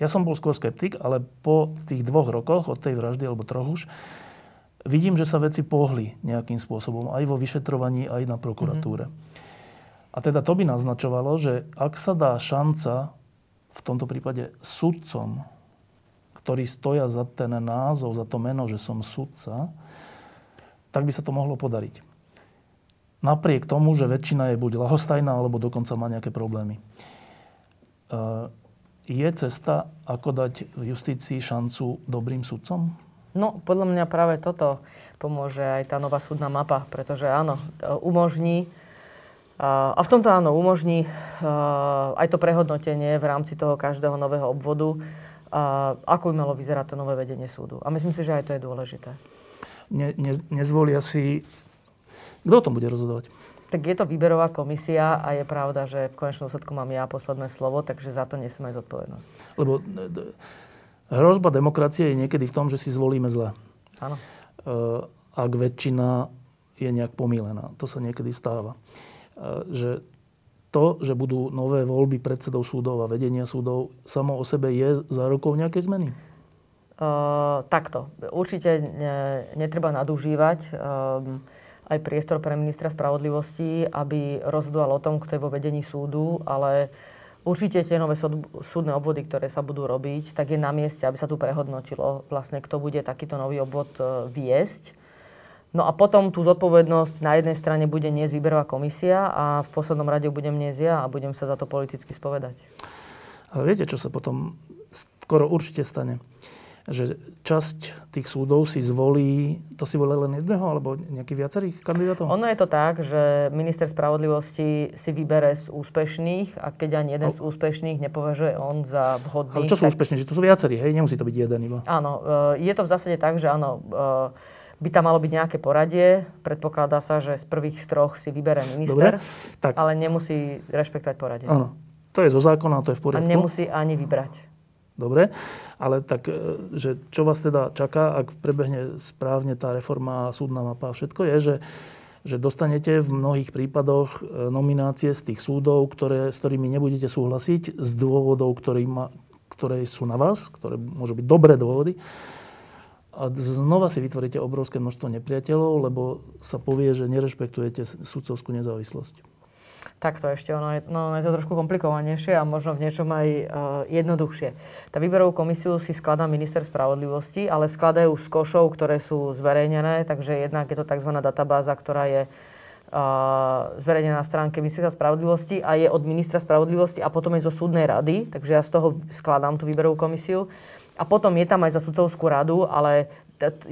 Ja som bol skôr skeptik, ale po tých dvoch rokoch od tej vraždy, alebo troch už, vidím, že sa veci pohli nejakým spôsobom. Aj vo vyšetrovaní, aj na prokuratúre. Mm-hmm. A teda to by naznačovalo, že ak sa dá šanca v tomto prípade sudcom, ktorí stoja za ten názov, za to meno, že som sudca, tak by sa to mohlo podariť. Napriek tomu, že väčšina je buď lahostajná, alebo dokonca má nejaké problémy. E, je cesta, ako dať v justícii šancu dobrým sudcom? No, podľa mňa práve toto pomôže aj tá nová súdna mapa, pretože áno, umožní a v tomto áno, umožní aj to prehodnotenie v rámci toho každého nového obvodu, ako by malo vyzerať to nové vedenie súdu. A myslím si, že aj to je dôležité. Ne, ne, nezvolia si... Kto o tom bude rozhodovať? Tak je to výberová komisia a je pravda, že v konečnom dôsledku mám ja posledné slovo, takže za to nesem aj zodpovednosť. Lebo e, hrozba demokracie je niekedy v tom, že si zvolíme zle. Áno. E, ak väčšina je nejak pomílená. To sa niekedy stáva. E, že to, že budú nové voľby predsedov súdov a vedenia súdov, samo o sebe je zárokou nejakej zmeny? Uh, takto. Určite ne, netreba nadúžívať. Um, aj priestor pre ministra spravodlivosti, aby rozhodoval o tom, kto je vo vedení súdu, ale určite tie nové súdne obvody, ktoré sa budú robiť, tak je na mieste, aby sa tu prehodnotilo vlastne, kto bude takýto nový obvod e, viesť. No a potom tú zodpovednosť na jednej strane bude niesť výberová komisia a v poslednom rade budem niesť ja a budem sa za to politicky spovedať. Ale viete, čo sa potom skoro určite stane? že časť tých súdov si zvolí, to si volí len jedného alebo nejakých viacerých kandidátov? Ono je to tak, že minister spravodlivosti si vybere z úspešných a keď ani jeden no. z úspešných nepovažuje on za vhodný. Ale čo sú tak... úspešní? Že to sú viacerí, hej? Nemusí to byť jeden iba. Áno, e, je to v zásade tak, že áno, e, by tam malo byť nejaké poradie. Predpokladá sa, že z prvých troch si vybere minister, Dobre, tak. ale nemusí rešpektovať poradie. Áno, to je zo zákona, to je v poriadku. A nemusí ani vybrať. Dobre, ale tak, e, že čo vás teda čaká, ak prebehne správne tá reforma, súdna mapa a všetko, je, že, že dostanete v mnohých prípadoch e, nominácie z tých súdov, ktoré, s ktorými nebudete súhlasiť z dôvodov, ktoré, ma, ktoré sú na vás, ktoré môžu byť dobré dôvody. A znova si vytvoríte obrovské množstvo nepriateľov, lebo sa povie, že nerešpektujete sudcovskú nezávislosť. Takto ešte, ono je, no, je to trošku komplikovanejšie a možno v niečom aj uh, jednoduchšie. Tá výberovú komisiu si skladá minister spravodlivosti, ale skladajú z košov, ktoré sú zverejnené, takže jednak je to tzv. databáza, ktorá je uh, zverejnená na stránke ministerstva spravodlivosti a je od ministra spravodlivosti a potom je zo súdnej rady, takže ja z toho skladám tú výberovú komisiu. A potom je tam aj za sudcovskú radu, ale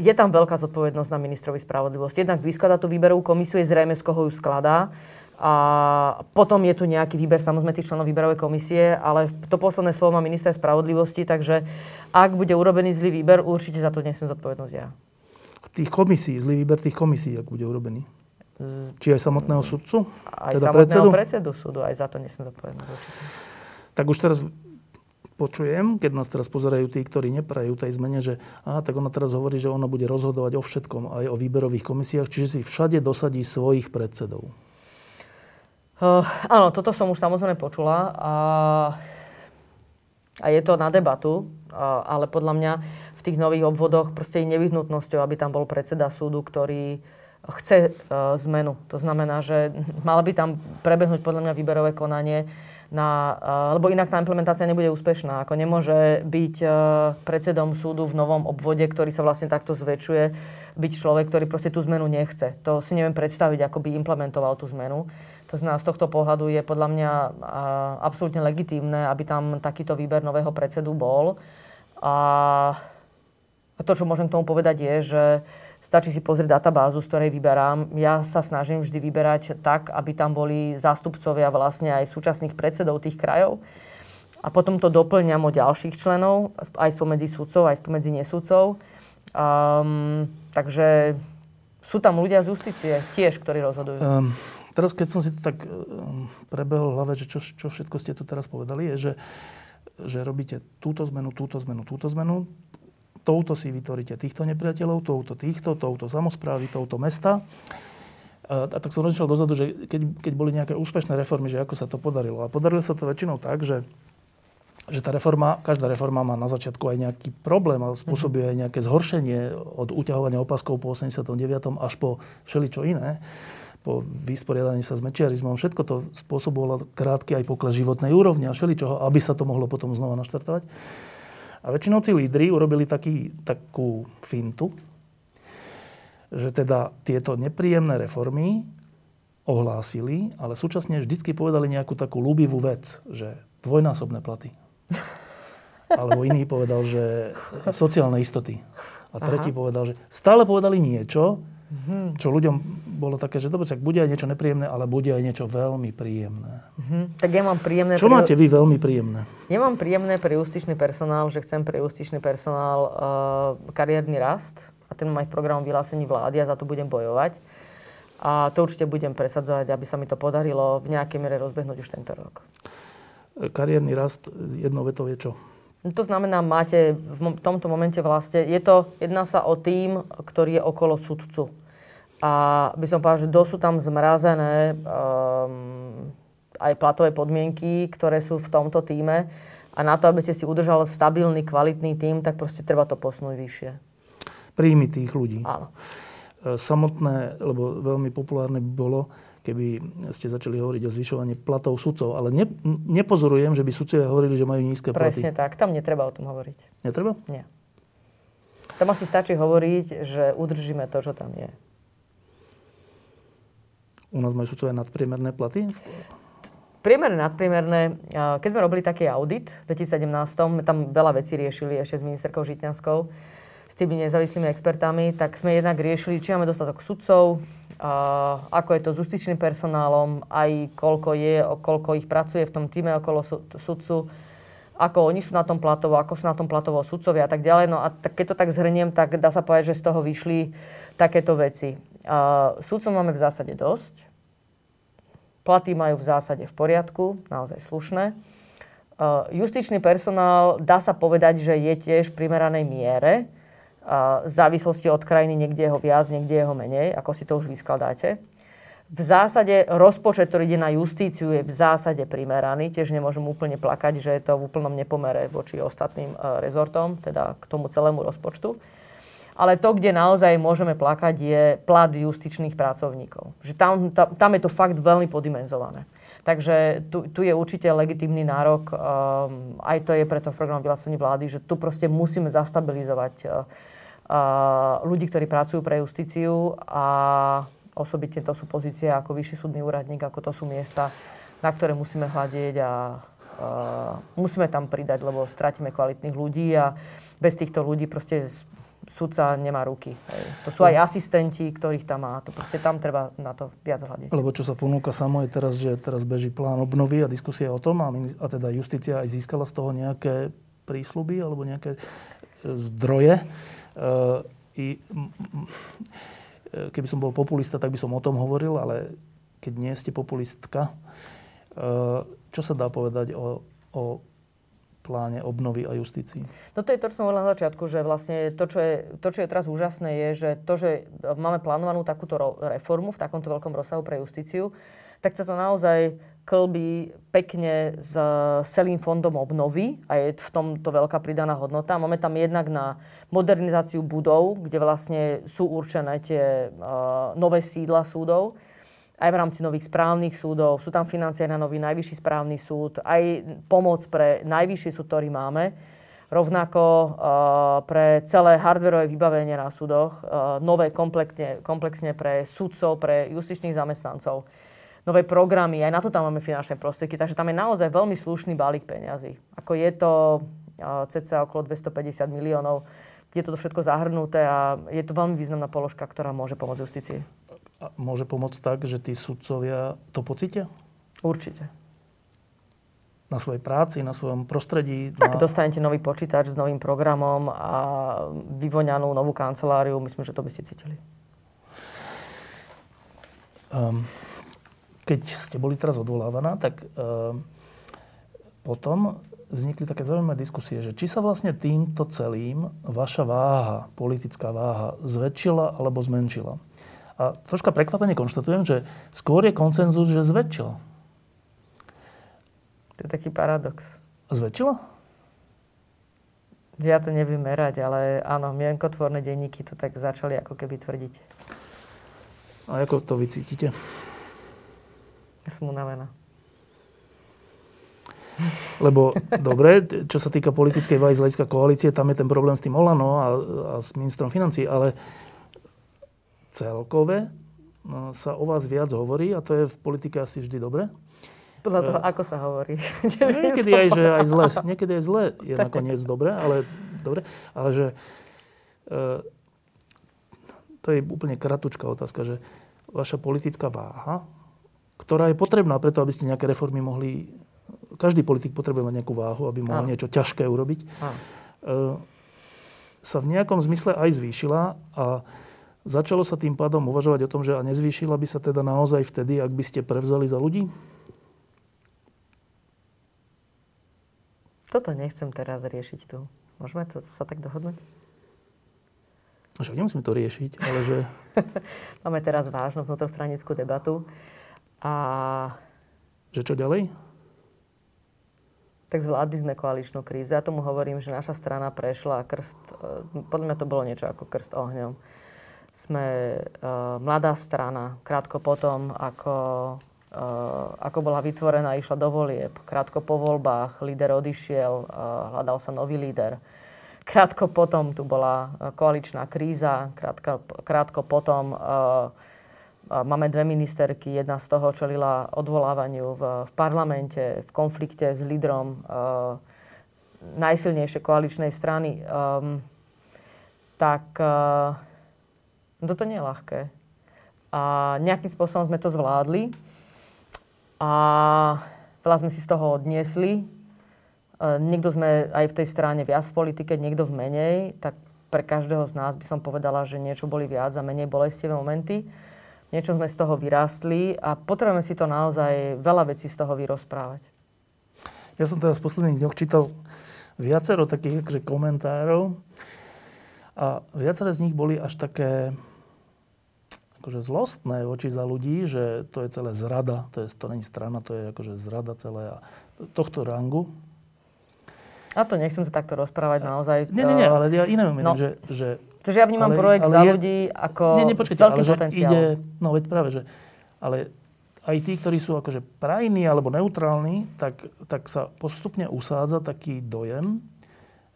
je tam veľká zodpovednosť na ministrovi spravodlivosti. Jednak vyskladá tú výberovú komisiu, je zrejme, z koho ju skladá a potom je tu nejaký výber samozrejme tých členov výberovej komisie, ale to posledné slovo má minister spravodlivosti, takže ak bude urobený zlý výber, určite za to nesem zodpovednosť ja. Tých komisí, zlý výber tých komisí, ak bude urobený? Či aj samotného sudcu? Aj teda samotného predsedu? predsedu súdu, aj za to nesem zodpovednosť určite. Tak už teraz počujem, keď nás teraz pozerajú tí, ktorí neprajú tej zmene, že aha, tak ona teraz hovorí, že ona bude rozhodovať o všetkom, aj o výberových komisiách, čiže si všade dosadí svojich predsedov. Uh, áno, toto som už samozrejme počula a, a je to na debatu, a, ale podľa mňa v tých nových obvodoch proste je nevyhnutnosťou, aby tam bol predseda súdu, ktorý chce uh, zmenu. To znamená, že mal by tam prebehnúť podľa mňa výberové konanie, na, uh, lebo inak tá implementácia nebude úspešná. Ako nemôže byť uh, predsedom súdu v novom obvode, ktorý sa vlastne takto zväčšuje, byť človek, ktorý proste tú zmenu nechce. To si neviem predstaviť, ako by implementoval tú zmenu. To znamená, z tohto pohľadu je podľa mňa absolútne legitímne, aby tam takýto výber nového predsedu bol. A to, čo môžem k tomu povedať, je, že stačí si pozrieť databázu, z ktorej vyberám. Ja sa snažím vždy vyberať tak, aby tam boli zástupcovia vlastne aj súčasných predsedov tých krajov. A potom to doplňam o ďalších členov, aj spomedzi sudcov, aj spomedzi nesudcov. Um, takže sú tam ľudia z justície tiež, ktorí rozhodujú. Um, teraz, keď som si to tak prebehol v hlave, že čo, čo všetko ste tu teraz povedali, je, že, že robíte túto zmenu, túto zmenu, túto zmenu, touto si vytvoríte týchto nepriateľov, touto týchto, touto samozprávy, touto mesta. A, tak som rozmýšľal dozadu, že keď, keď boli nejaké úspešné reformy, že ako sa to podarilo. A podarilo sa to väčšinou tak, že že tá reforma, každá reforma má na začiatku aj nejaký problém a spôsobuje aj nejaké zhoršenie od uťahovania opaskov po 89. až po všeličo iné po vysporiadaní sa s mečiarizmom. Všetko to spôsobovalo krátky aj pokles životnej úrovne a všeličoho, aby sa to mohlo potom znova naštartovať. A väčšinou tí lídry urobili taký, takú fintu, že teda tieto nepríjemné reformy ohlásili, ale súčasne vždycky povedali nejakú takú ľúbivú vec, že dvojnásobné platy. Alebo iný povedal, že sociálne istoty. A tretí Aha. povedal, že stále povedali niečo, Mm-hmm. Čo ľuďom bolo také, že dobre, tak bude aj niečo nepríjemné, ale bude aj niečo veľmi príjemné. Mm-hmm. Tak ja mám príjemné... Čo pri... máte vy veľmi príjemné? Ja mám príjemné pre justičný personál, že chcem pre justičný personál uh, kariérny rast a ten mám aj v programu vyhlásení vlády a za to budem bojovať. A to určite budem presadzovať, aby sa mi to podarilo v nejakej mere rozbehnúť už tento rok. Kariérny rast jednou vetou je čo? To znamená, máte v tomto momente vlastne, je to, jedná sa o tým, ktorý je okolo sudcu. A by som povedal, že dosú tam zmrazené um, aj platové podmienky, ktoré sú v tomto týme. A na to, aby ste si udržali stabilný, kvalitný tým, tak proste treba to posunúť vyššie. Príjmy tých ľudí. Áno. E, samotné, lebo veľmi populárne by bolo, keby ste začali hovoriť o zvyšovaní platov sudcov. Ale ne, nepozorujem, že by sudcovia hovorili, že majú nízke platy. Presne tak. Tam netreba o tom hovoriť. Netreba? Nie. Tam asi stačí hovoriť, že udržíme to, čo tam je. U nás majú sudcovia nadpriemerné platy? Priemerné, nadpriemerné. Keď sme robili taký audit v 2017, tam veľa vecí riešili ešte s ministerkou Žitňanskou, s tými nezávislými expertami, tak sme jednak riešili, či máme dostatok sudcov, ako je to s justičným personálom, aj koľko je, koľko ich pracuje v tom týme okolo sudcu, ako oni sú na tom platovo, ako sú na tom platovo sudcovia a tak ďalej. No a keď to tak zhrniem, tak dá sa povedať, že z toho vyšli takéto veci. Sudcov máme v zásade dosť. Platy majú v zásade v poriadku, naozaj slušné. Justičný personál dá sa povedať, že je tiež v primeranej miere v závislosti od krajiny niekde je ho viac, niekde je ho menej, ako si to už vyskladáte. V zásade rozpočet, ktorý ide na justíciu, je v zásade primeraný. Tiež nemôžem úplne plakať, že je to v úplnom nepomere voči ostatným e, rezortom, teda k tomu celému rozpočtu. Ale to, kde naozaj môžeme plakať, je plat justičných pracovníkov. Že tam, tam, tam je to fakt veľmi podimenzované. Takže tu, tu je určite legitímny nárok, um, aj to je preto v programu vyhlásení vlády, že tu proste musíme zastabilizovať uh, ľudí, ktorí pracujú pre justíciu a osobitne to sú pozície ako vyšší súdny úradník, ako to sú miesta, na ktoré musíme hľadieť a musíme tam pridať, lebo stratíme kvalitných ľudí a bez týchto ľudí proste sudca nemá ruky. Hej. To sú aj asistenti, ktorých tam má. To proste tam treba na to viac hľadiť. Lebo čo sa ponúka samo je teraz, že teraz beží plán obnovy a diskusia o tom a, a teda justícia aj získala z toho nejaké prísľuby alebo nejaké zdroje. I, keby som bol populista, tak by som o tom hovoril, ale keď nie ste populistka, čo sa dá povedať o, o pláne obnovy a justícii? No to je to, čo som hovoril na začiatku, že vlastne to čo, je, to, čo je teraz úžasné, je, že to, že máme plánovanú takúto reformu v takomto veľkom rozsahu pre justíciu, tak sa to naozaj klbí pekne s celým fondom obnovy a je v tomto veľká pridaná hodnota. Máme tam jednak na modernizáciu budov, kde vlastne sú určené tie uh, nové sídla súdov, aj v rámci nových správnych súdov. Sú tam financie na nový najvyšší správny súd, aj pomoc pre najvyšší súd, ktorý máme. Rovnako uh, pre celé hardwareové vybavenie na súdoch, uh, nové komplexne, komplexne pre súdcov, pre justičných zamestnancov nové programy, aj na to tam máme finančné prostriedky, takže tam je naozaj veľmi slušný balík peňazí. Ako je to cca okolo 250 miliónov, je toto všetko zahrnuté a je to veľmi významná položka, ktorá môže pomôcť justícii. Môže pomôcť tak, že tí sudcovia to pocítia? Určite. Na svojej práci, na svojom prostredí? Tak na... dostanete nový počítač s novým programom a vyvoňanú novú kanceláriu. Myslím, že to by ste cítili. Um, keď ste boli teraz odvolávaná, tak uh, potom vznikli také zaujímavé diskusie, že či sa vlastne týmto celým vaša váha, politická váha, zväčšila alebo zmenšila. A troška prekvapene konštatujem, že skôr je koncenzus, že zväčšila. To je taký paradox. Zväčšila? Ja to neviem merať, ale áno, mienkotvorné denníky to tak začali ako keby tvrdiť. A ako to vycítite? Ja som unavená. Lebo, dobre, čo sa týka politickej hľadiska koalície, tam je ten problém s tým Olano a, a s ministrom financí, ale celkové no, sa o vás viac hovorí a to je v politike asi vždy dobre. Podľa toho, ako sa hovorí. No, niekedy aj, že aj zle. Niekedy aj zle je nakoniec dobre, ale dobre. Ale že e, to je úplne kratučká otázka, že vaša politická váha, ktorá je potrebná preto, aby ste nejaké reformy mohli... Každý politik potrebuje mať nejakú váhu, aby mohol niečo ťažké urobiť. E, sa v nejakom zmysle aj zvýšila a začalo sa tým pádom uvažovať o tom, že a nezvýšila by sa teda naozaj vtedy, ak by ste prevzali za ľudí? Toto nechcem teraz riešiť tu. Môžeme to, sa tak dohodnúť? Však nemusíme to riešiť, ale že... Máme teraz vážnu vnútrostranickú debatu. A... Že čo ďalej? Tak zvládli sme koaličnú krízu. Ja tomu hovorím, že naša strana prešla krst... E, podľa mňa to bolo niečo ako krst ohňom. Sme uh, mladá strana. Krátko potom, ako Eh, ako bola vytvorená, išla do volieb. Krátko po voľbách líder odišiel, hľadal sa nový líder. Krátko potom tu bola koaličná kríza, krátko, krátko potom máme dve ministerky, jedna z toho čelila odvolávaniu v, v parlamente, v konflikte s lídrom uh, najsilnejšej koaličnej strany. Um, tak uh, toto nie je ľahké. A nejakým spôsobom sme to zvládli a veľa sme si z toho odniesli. E, niekto sme aj v tej strane viac v politike, niekto v menej, tak pre každého z nás by som povedala, že niečo boli viac a menej bolestivé momenty. Niečo sme z toho vyrástli a potrebujeme si to naozaj veľa vecí z toho vyrozprávať. Ja som teraz v posledných dňoch čítal viacero takých akože, komentárov a viaceré z nich boli až také akože zlostné voči za ľudí, že to je celé zrada, to, je, to není strana, to je akože zrada celé a tohto rangu. A to nechcem sa takto rozprávať naozaj. Nie, nie, nie, ale ja iné no, že, že... Takže ja vnímam ale, projekt ale za je, ľudí ako nie, nie, počkajte, ale že ide, no veď práve, že ale aj tí, ktorí sú akože prajní alebo neutrálni, tak, tak sa postupne usádza taký dojem,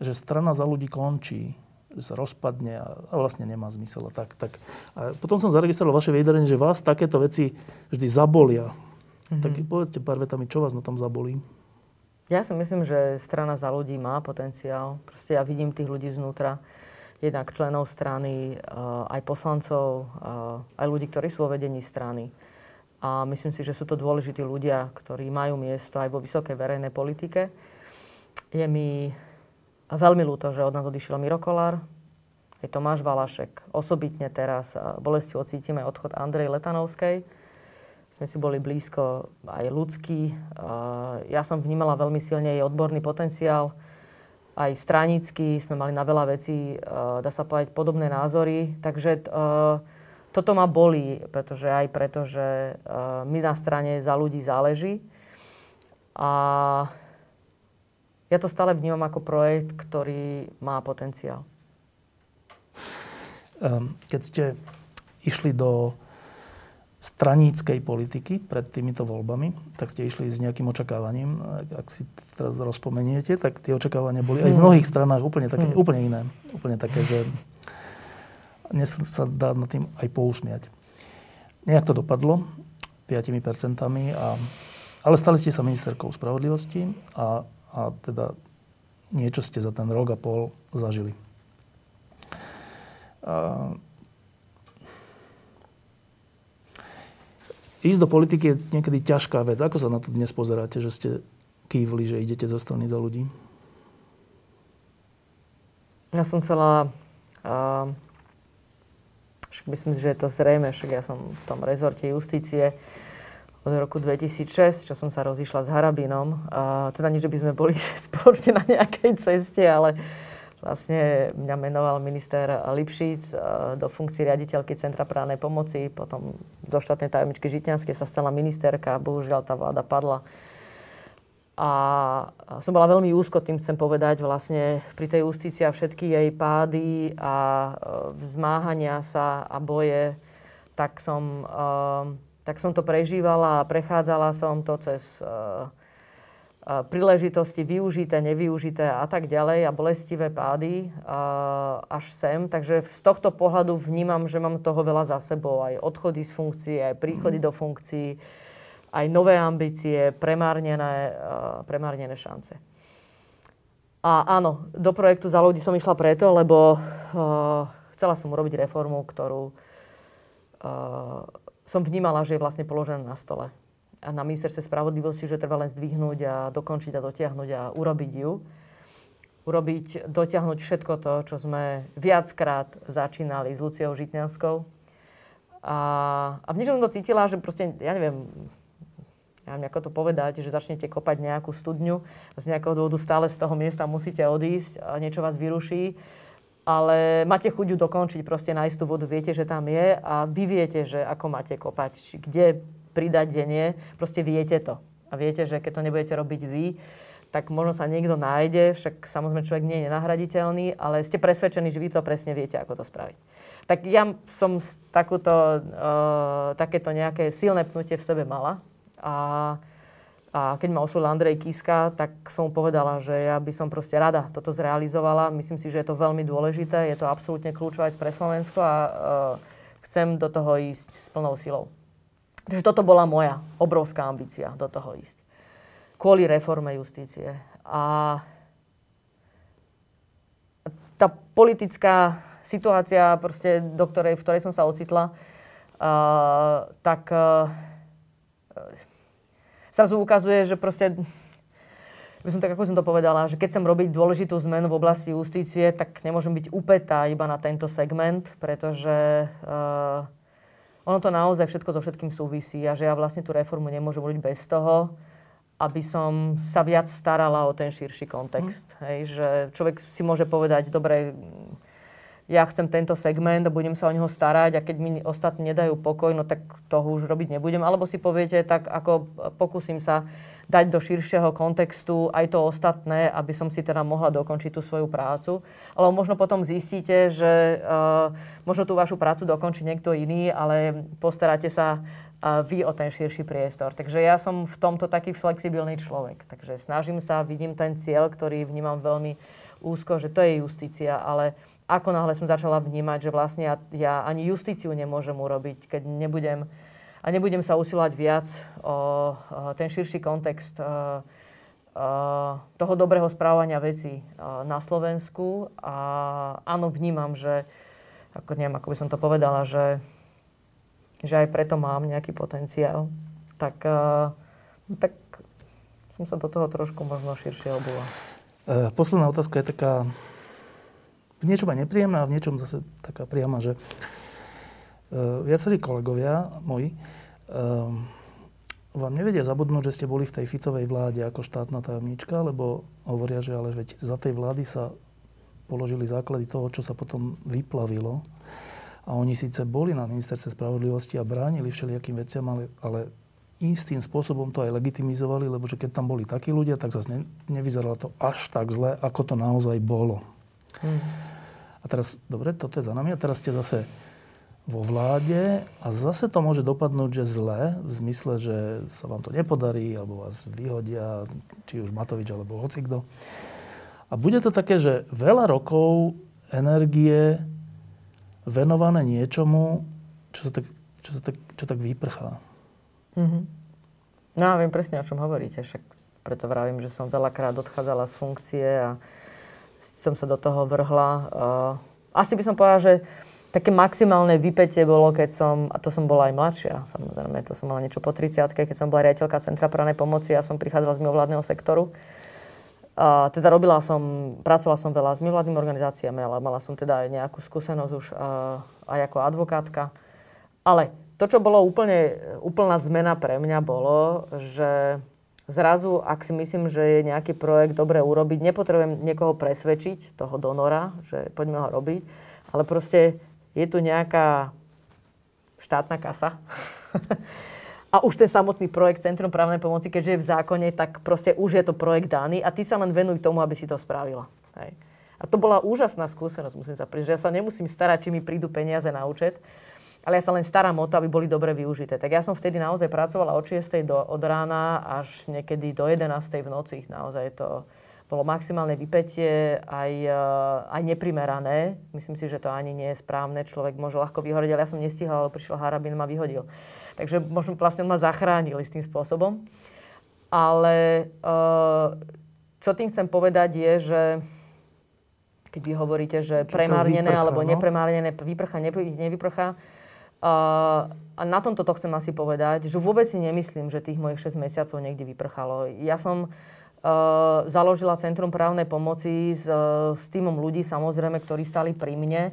že strana za ľudí končí že sa rozpadne a, a vlastne nemá zmysel. A tak, tak. A potom som zaregistroval vaše vyjadrenie, že vás takéto veci vždy zabolia. Mm-hmm. Tak povedzte pár vetami, čo vás na tom zabolí? Ja si myslím, že strana za ľudí má potenciál. Proste ja vidím tých ľudí znútra. Jednak členov strany, eh, aj poslancov, eh, aj ľudí, ktorí sú vo vedení strany. A myslím si, že sú to dôležití ľudia, ktorí majú miesto aj vo vysokej verejnej politike. Je mi a veľmi ľúto, že od nás odišiel Miro Kolár, aj Tomáš Valašek. Osobitne teraz bolestiu ocítime odchod Andrej Letanovskej. Sme si boli blízko aj ľudský. Ja som vnímala veľmi silne jej odborný potenciál. Aj stranický sme mali na veľa vecí, dá sa povedať, podobné názory. Takže toto ma bolí, pretože aj preto, že my na strane za ľudí záleží. A ja to stále vnímam ako projekt, ktorý má potenciál. Ehm, keď ste išli do straníckej politiky pred týmito voľbami, tak ste išli s nejakým očakávaním. Ak si teraz rozpomeniete, tak tie očakávania boli aj v mhm. mnohých stranách úplne, také, mm. úplne iné. Úplne také, že dnes sa dá nad tým aj pousmiať. Nejak to dopadlo 5%, a, ale stali ste sa ministerkou spravodlivosti a a teda niečo ste za ten rok a pol zažili. A... Ísť do politiky je niekedy ťažká vec. Ako sa na to dnes pozeráte, že ste kývli, že idete zo strany za ľudí? Ja som chcela... Uh, myslím, že je to zrejme, však ja som v tom rezorte justície od roku 2006, čo som sa rozišla s Harabinom. A teda nie, že by sme boli spoločne na nejakej ceste, ale vlastne mňa menoval minister Lipšic do funkcie riaditeľky Centra právnej pomoci, potom zo štátnej tajomničky Žitňanskej sa stala ministerka, bohužiaľ tá vláda padla. A som bola veľmi úzko, tým chcem povedať, vlastne pri tej justícii a všetky jej pády a e, vzmáhania sa a boje, tak som tak som to prežívala a prechádzala som to cez uh, uh, príležitosti využité, nevyužité a tak ďalej a bolestivé pády uh, až sem. Takže z tohto pohľadu vnímam, že mám toho veľa za sebou. Aj odchody z funkcií, aj príchody mm. do funkcií, aj nové ambície, premárnené, premárnené šance. A áno, do projektu za ľudí som išla preto, lebo chcela som urobiť reformu, ktorú som vnímala, že je vlastne položená na stole. A na ministerstve spravodlivosti, že treba len zdvihnúť a dokončiť a dotiahnuť a urobiť ju. Urobiť, dotiahnuť všetko to, čo sme viackrát začínali s Luciou Žitňanskou. A, a v niečom to cítila, že proste, ja neviem, ja neviem, ako to povedať, že začnete kopať nejakú studňu a z nejakého dôvodu stále z toho miesta musíte odísť a niečo vás vyruší ale máte chuť ju dokončiť, proste nájsť tú vodu, viete, že tam je a vy viete, že ako máte kopať, kde pridať, kde nie, proste viete to. A viete, že keď to nebudete robiť vy, tak možno sa niekto nájde, však samozrejme človek nie je nenahraditeľný, ale ste presvedčení, že vy to presne viete, ako to spraviť. Tak ja som takúto, uh, takéto nejaké silné pnutie v sebe mala a a keď ma oslovil Andrej Kiska, tak som povedala, že ja by som proste rada toto zrealizovala. Myslím si, že je to veľmi dôležité, je to absolútne kľúčové pre Slovensko a uh, chcem do toho ísť s plnou silou. Takže toto bola moja obrovská ambícia, do toho ísť. Kvôli reforme justície. A tá politická situácia, proste, do ktorej, v ktorej som sa ocitla, uh, tak uh, zrazu ukazuje, že proste by som tak, ako som to povedala, že keď chcem robiť dôležitú zmenu v oblasti justície, tak nemôžem byť upätá iba na tento segment, pretože uh, ono to naozaj všetko so všetkým súvisí a že ja vlastne tú reformu nemôžem robiť bez toho, aby som sa viac starala o ten širší kontext. Mm. Hej, že človek si môže povedať, dobre, ja chcem tento segment a budem sa o neho starať a keď mi ostatní nedajú pokoj, no tak toho už robiť nebudem. Alebo si poviete, tak ako pokúsim sa dať do širšieho kontextu aj to ostatné, aby som si teda mohla dokončiť tú svoju prácu. Ale možno potom zistíte, že uh, možno tú vašu prácu dokončí niekto iný, ale postaráte sa uh, vy o ten širší priestor. Takže ja som v tomto taký flexibilný človek. Takže snažím sa, vidím ten cieľ, ktorý vnímam veľmi úzko, že to je justícia, ale ako náhle som začala vnímať, že vlastne ja, ja ani justíciu nemôžem urobiť, keď nebudem a nebudem sa usilovať viac o, o ten širší kontext o, o, toho dobrého správania vecí na Slovensku. A áno, vnímam, že, ako neviem, ako by som to povedala, že, že aj preto mám nejaký potenciál. Tak, tak som sa do toho trošku možno širšie obula. E, posledná otázka je taká v niečom aj nepríjemná a v niečom zase taká priama, že uh, viacerí kolegovia moji uh, vám nevedia zabudnúť, že ste boli v tej Ficovej vláde ako štátna tajomníčka, lebo hovoria, že ale veď za tej vlády sa položili základy toho, čo sa potom vyplavilo. A oni síce boli na ministerstve spravodlivosti a bránili všelijakým veciam, ale, ale istým spôsobom to aj legitimizovali, lebo že keď tam boli takí ľudia, tak zase ne, nevyzeralo to až tak zle, ako to naozaj bolo. Hmm. A teraz, dobre, toto je za nami a teraz ste zase vo vláde a zase to môže dopadnúť, že zle, v zmysle, že sa vám to nepodarí, alebo vás vyhodia, či už Matovič, alebo hocikto. A bude to také, že veľa rokov energie venované niečomu, čo sa tak, čo sa tak, čo tak vyprchá. Mm-hmm. No a viem presne, o čom hovoríte. Však preto vravím, že som veľakrát odchádzala z funkcie a som sa do toho vrhla. Asi by som povedala, že také maximálne vypetie bolo, keď som, a to som bola aj mladšia, samozrejme, to som mala niečo po 30 keď som bola riaditeľka Centra právnej pomoci a som prichádzala z mimovládneho sektoru. A teda robila som, pracovala som veľa s mimovládnymi organizáciami, ale mala som teda aj nejakú skúsenosť už aj ako advokátka. Ale to, čo bolo úplne, úplná zmena pre mňa bolo, že zrazu, ak si myslím, že je nejaký projekt dobre urobiť, nepotrebujem niekoho presvedčiť, toho donora, že poďme ho robiť, ale proste je tu nejaká štátna kasa. a už ten samotný projekt Centrum právnej pomoci, keďže je v zákone, tak proste už je to projekt daný a ty sa len venuj tomu, aby si to spravila. Hej. A to bola úžasná skúsenosť, musím sa priznať, že ja sa nemusím starať, či mi prídu peniaze na účet, ale ja sa len starám o to, aby boli dobre využité. Tak ja som vtedy naozaj pracovala od 6. Do, od rána až niekedy do 11. v noci. Naozaj to bolo maximálne vypetie, aj, eh, aj neprimerané. Myslím si, že to ani nie je správne. Človek môže ľahko vyhoriť, ale ja som nestihla, ale prišiel Harabin ma vyhodil. Takže možno vlastne ma zachránili s tým spôsobom. Ale eh, čo tým chcem povedať je, že keď vy hovoríte, že premárnené alebo no? nepremárnené vyprcha, nevyprcha, a na tomto to chcem asi povedať, že vôbec si nemyslím, že tých mojich 6 mesiacov niekde vyprchalo. Ja som uh, založila Centrum právnej pomoci s, uh, s týmom ľudí, samozrejme, ktorí stali pri mne.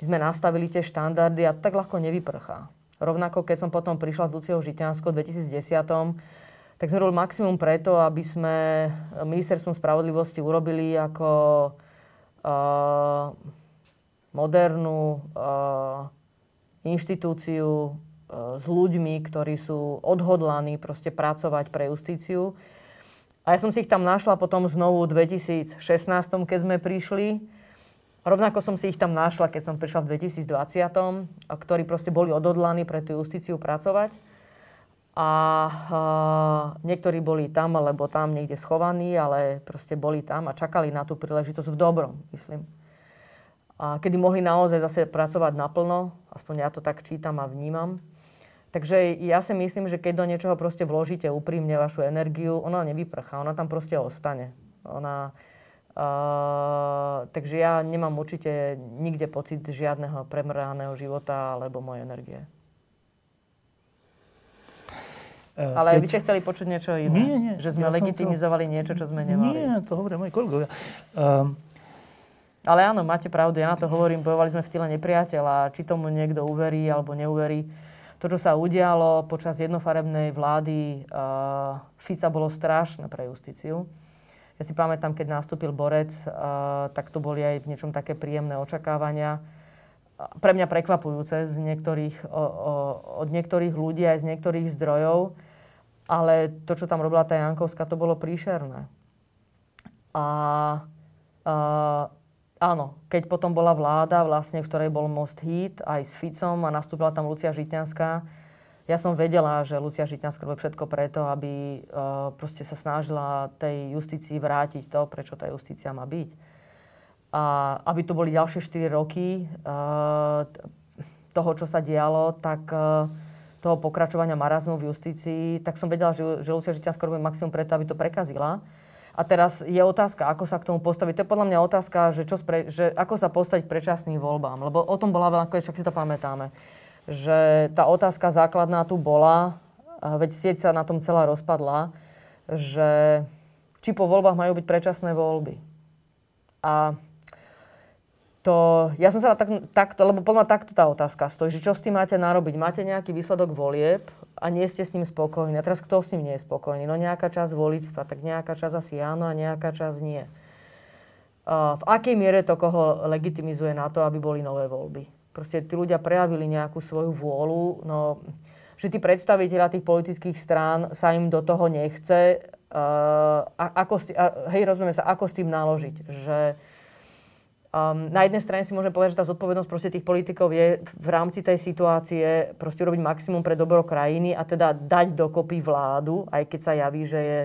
My sme nastavili tie štandardy a tak ľahko nevyprchá. Rovnako, keď som potom prišla z Lucieho Žitiansko v 2010, tak sme robili maximum preto, aby sme ministerstvom spravodlivosti urobili ako uh, modernú uh, inštitúciu e, s ľuďmi, ktorí sú odhodlaní proste pracovať pre justíciu. A ja som si ich tam našla potom znovu v 2016, keď sme prišli. Rovnako som si ich tam našla, keď som prišla v 2020, ktorí proste boli odhodlaní pre tú justíciu pracovať. A uh, niektorí boli tam, alebo tam niekde schovaní, ale proste boli tam a čakali na tú príležitosť v dobrom, myslím a kedy mohli naozaj zase pracovať naplno, aspoň ja to tak čítam a vnímam. Takže ja si myslím, že keď do niečoho proste vložíte úprimne vašu energiu, ona nevyprchá, ona tam proste ostane. Ona, uh, takže ja nemám určite nikde pocit žiadneho premrhaného života alebo mojej energie. Uh, Ale keď... by ste chceli počuť niečo iné? Nie, nie. Že sme ja legitimizovali chcel... niečo, čo sme nemali? Nie, to hovoria moji kolegovia. Uh, ale áno, máte pravdu, ja na to hovorím, bojovali sme v tyle nepriateľa, či tomu niekto uverí alebo neuverí. To, čo sa udialo počas jednofarebnej vlády uh, Fica, bolo strašné pre justíciu. Ja si pamätám, keď nastúpil Borec, uh, tak to boli aj v niečom také príjemné očakávania. Pre mňa prekvapujúce z niektorých, o, o, od niektorých ľudí aj z niektorých zdrojov, ale to, čo tam robila tá Jankovská, to bolo príšerné. A uh, Áno, keď potom bola vláda, vlastne, v ktorej bol Most Hit aj s Ficom a nastúpila tam Lucia Žitňanská, ja som vedela, že Lucia Žitňanská robí všetko preto, aby uh, proste sa snažila tej justícii vrátiť to, prečo tá justícia má byť. A aby tu boli ďalšie 4 roky uh, toho, čo sa dialo, tak uh, toho pokračovania marazmu v justícii, tak som vedela, že, že Lucia Žitňanská robí maximum preto, aby to prekazila. A teraz je otázka, ako sa k tomu postaviť. To je podľa mňa otázka, že, čo spre, že ako sa postaviť k predčasným voľbám. Lebo o tom bola veľa, však si to pamätáme. Že tá otázka základná tu bola, veď sieť sa na tom celá rozpadla, že či po voľbách majú byť predčasné voľby. A to, ja som sa tak, takto, lebo podľa takto tá otázka stojí, že čo s tým máte narobiť? Máte nejaký výsledok volieb a nie ste s ním spokojní. A teraz kto s ním nie je spokojný? No nejaká časť voličstva, tak nejaká časť asi áno a nejaká časť nie. Uh, v akej miere to koho legitimizuje na to, aby boli nové voľby? Proste tí ľudia prejavili nejakú svoju vôľu, no, že tí predstaviteľa tých politických strán sa im do toho nechce. Uh, a, ako, a, hej, rozumieme sa, ako s tým naložiť. Že, Um, na jednej strane si môžem povedať, že tá zodpovednosť proste tých politikov je v rámci tej situácie proste urobiť maximum pre dobro krajiny a teda dať dokopy vládu, aj keď sa javí, že je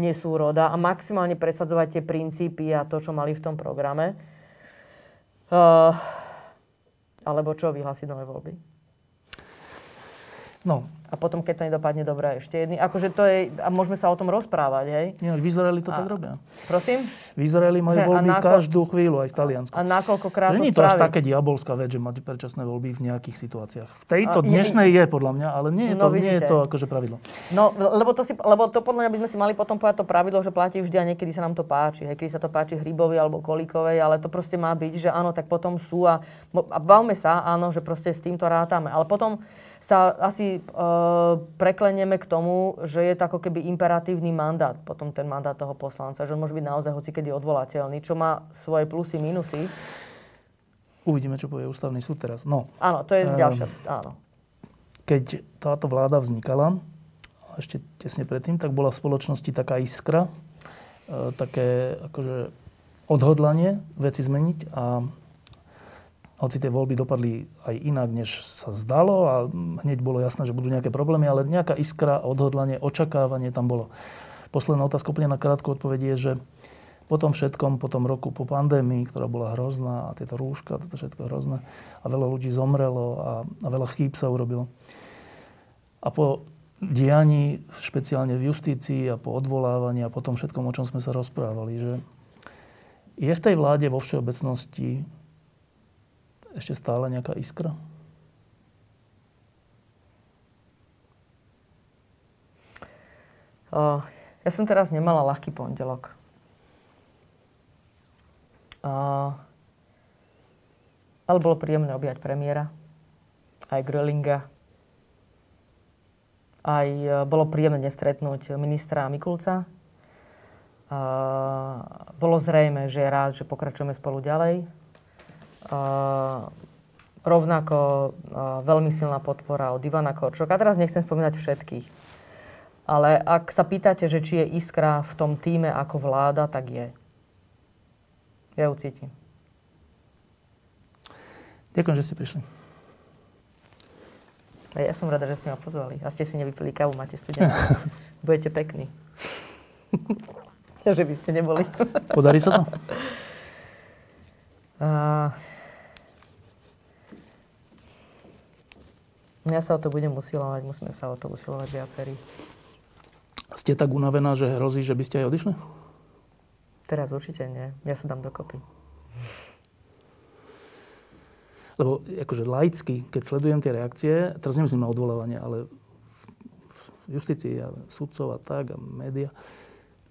nesúroda a maximálne presadzovať tie princípy a to, čo mali v tom programe. Uh, alebo čo, vyhlásiť nové voľby? No, a potom, keď to nedopadne dobre, ešte jedný. Akože to je, a môžeme sa o tom rozprávať, hej? Nie, v Izraeli to a, tak robia. Prosím? V Izraeli majú že, voľby nako, každú chvíľu, aj v Taliansku. A nakoľkokrát to Nie je to až také diabolská vec, že mať predčasné voľby v nejakých situáciách. V tejto a, dnešnej je, je, podľa mňa, ale nie je no, to, no, nie je to akože pravidlo. No, lebo to, si, lebo to podľa mňa by sme si mali potom povedať to pravidlo, že platí vždy a niekedy sa nám to páči. Hej, kedy sa to páči Hrybovi alebo Kolíkovej, ale to proste má byť, že áno, tak potom sú a, a bavme sa, áno, že proste s týmto rátame. Ale potom sa asi e, preklenieme k tomu, že je to ako keby imperatívny mandát, potom ten mandát toho poslanca, že on môže byť naozaj hocikedy odvolateľný, čo má svoje plusy, minusy. Uvidíme, čo povie ústavný súd teraz. No. Áno, to je um, ďalšia, áno. Keď táto vláda vznikala, ešte tesne predtým, tak bola v spoločnosti taká iskra, e, také akože odhodlanie veci zmeniť a hoci tie voľby dopadli aj inak, než sa zdalo a hneď bolo jasné, že budú nejaké problémy, ale nejaká iskra, odhodlanie, očakávanie tam bolo. Posledná otázka úplne na krátku odpoveď je, že po tom všetkom, po tom roku, po pandémii, ktorá bola hrozná a tieto rúška, toto všetko hrozné a veľa ľudí zomrelo a, a veľa chýb sa urobilo. A po dianí, špeciálne v justícii a po odvolávaní a po tom všetkom, o čom sme sa rozprávali, že je v tej vláde vo všeobecnosti ešte stále nejaká iskra? Uh, ja som teraz nemala ľahký pondelok. Uh, ale bolo príjemné objať premiéra, aj Grölinga. Aj uh, bolo príjemné stretnúť ministra Mikulca. Uh, bolo zrejme, že je rád, že pokračujeme spolu ďalej rovnako veľmi silná podpora od Ivana Korčoka. A teraz nechcem spomínať všetkých. Ale ak sa pýtate, že či je iskra v tom týme ako vláda, tak je. Ja ju cítim. Ďakujem, že ste prišli. Ja som rada, že ste ma pozvali. A ste si nevypili kávu, máte studenú. Budete pekní. že by ste neboli. Podarí sa to? Uh, Ja sa o to budem usilovať, musíme sa o to usilovať viacerí. Ste tak unavená, že hrozí, že by ste aj odišli? Teraz určite nie. Ja sa dám dokopy. Lebo akože laicky, keď sledujem tie reakcie, teraz nemyslím na odvolávanie, ale v justícii a sudcov a tak a média,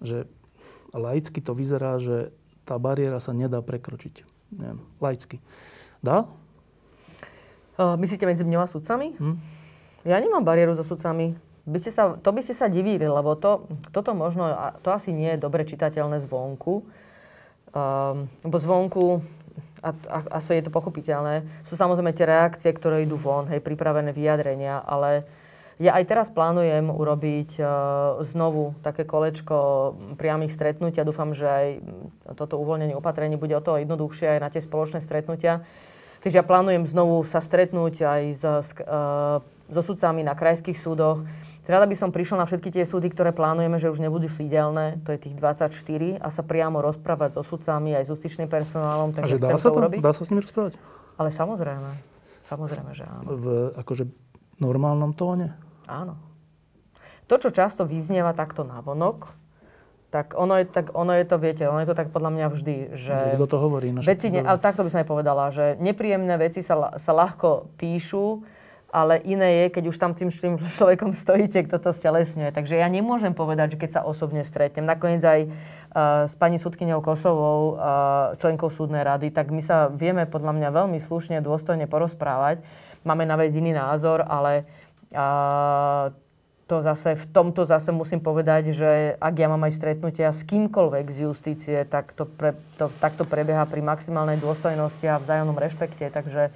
že laicky to vyzerá, že tá bariéra sa nedá prekročiť. Neviem, laicky. Dá? Myslíte medzi mňou a sudcami? Hm? Ja nemám bariéru so sudcami. By ste sa, to by ste sa divili, lebo to, toto možno, to asi nie je dobre čitateľné zvonku. Um, lebo zvonku, a, a, asi je to pochopiteľné, sú samozrejme tie reakcie, ktoré idú von, hej, pripravené vyjadrenia, ale ja aj teraz plánujem urobiť uh, znovu také kolečko priamých stretnutia. Dúfam, že aj toto uvoľnenie opatrení bude o to jednoduchšie aj na tie spoločné stretnutia Takže ja plánujem znovu sa stretnúť aj so, uh, so sudcami na krajských súdoch. Rada by som prišla na všetky tie súdy, ktoré plánujeme, že už nebudú sídelné, to je tých 24, a sa priamo rozprávať so sudcami aj s justičným personálom. Takže a že dá sa to, urobiť. Dá sa s nimi rozprávať? Ale samozrejme. Samozrejme, že áno. V akože normálnom tóne? Áno. To, čo často vyznieva takto navonok, tak ono je, tak ono je to, viete, ono je to tak podľa mňa vždy, že... Kto to hovorí? No veci, ne, ale takto by som aj povedala, že nepríjemné veci sa, sa ľahko píšu, ale iné je, keď už tam tým, tým človekom stojíte, kto to stelesňuje. Takže ja nemôžem povedať, že keď sa osobne stretnem, nakoniec aj uh, s pani súdkyňou Kosovou, uh, členkou súdnej rady, tak my sa vieme podľa mňa veľmi slušne, dôstojne porozprávať. Máme na vec iný názor, ale uh, to zase, v tomto zase musím povedať, že ak ja mám aj stretnutia s kýmkoľvek z justície, tak to, pre, to takto prebieha pri maximálnej dôstojnosti a vzájomnom rešpekte. Takže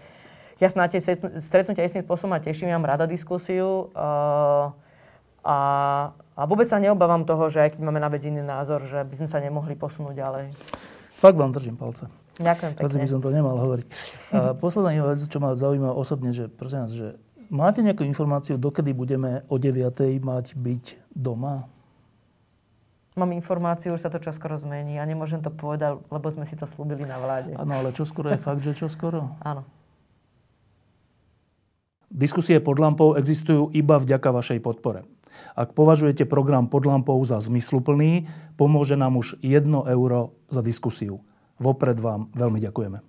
ja sa na tie stretnutia istým spôsobom teším, ja mám rada diskusiu uh, a, a vôbec sa neobávam toho, že aj keď máme na vec iný názor, že by sme sa nemohli posunúť ďalej. Fakt vám držím palce. Ďakujem pekne. by som to nemal hovoriť. A posledná vec, čo ma zaujíma osobne, že prosím vás, že Máte nejakú informáciu, dokedy budeme o 9. mať byť doma? Mám informáciu, že sa to čoskoro zmení a nemôžem to povedať, lebo sme si to slúbili na vláde. Áno, ale čoskoro je fakt, že čoskoro? Áno. Diskusie pod lampou existujú iba vďaka vašej podpore. Ak považujete program pod lampou za zmysluplný, pomôže nám už 1 euro za diskusiu. Vopred vám veľmi ďakujeme.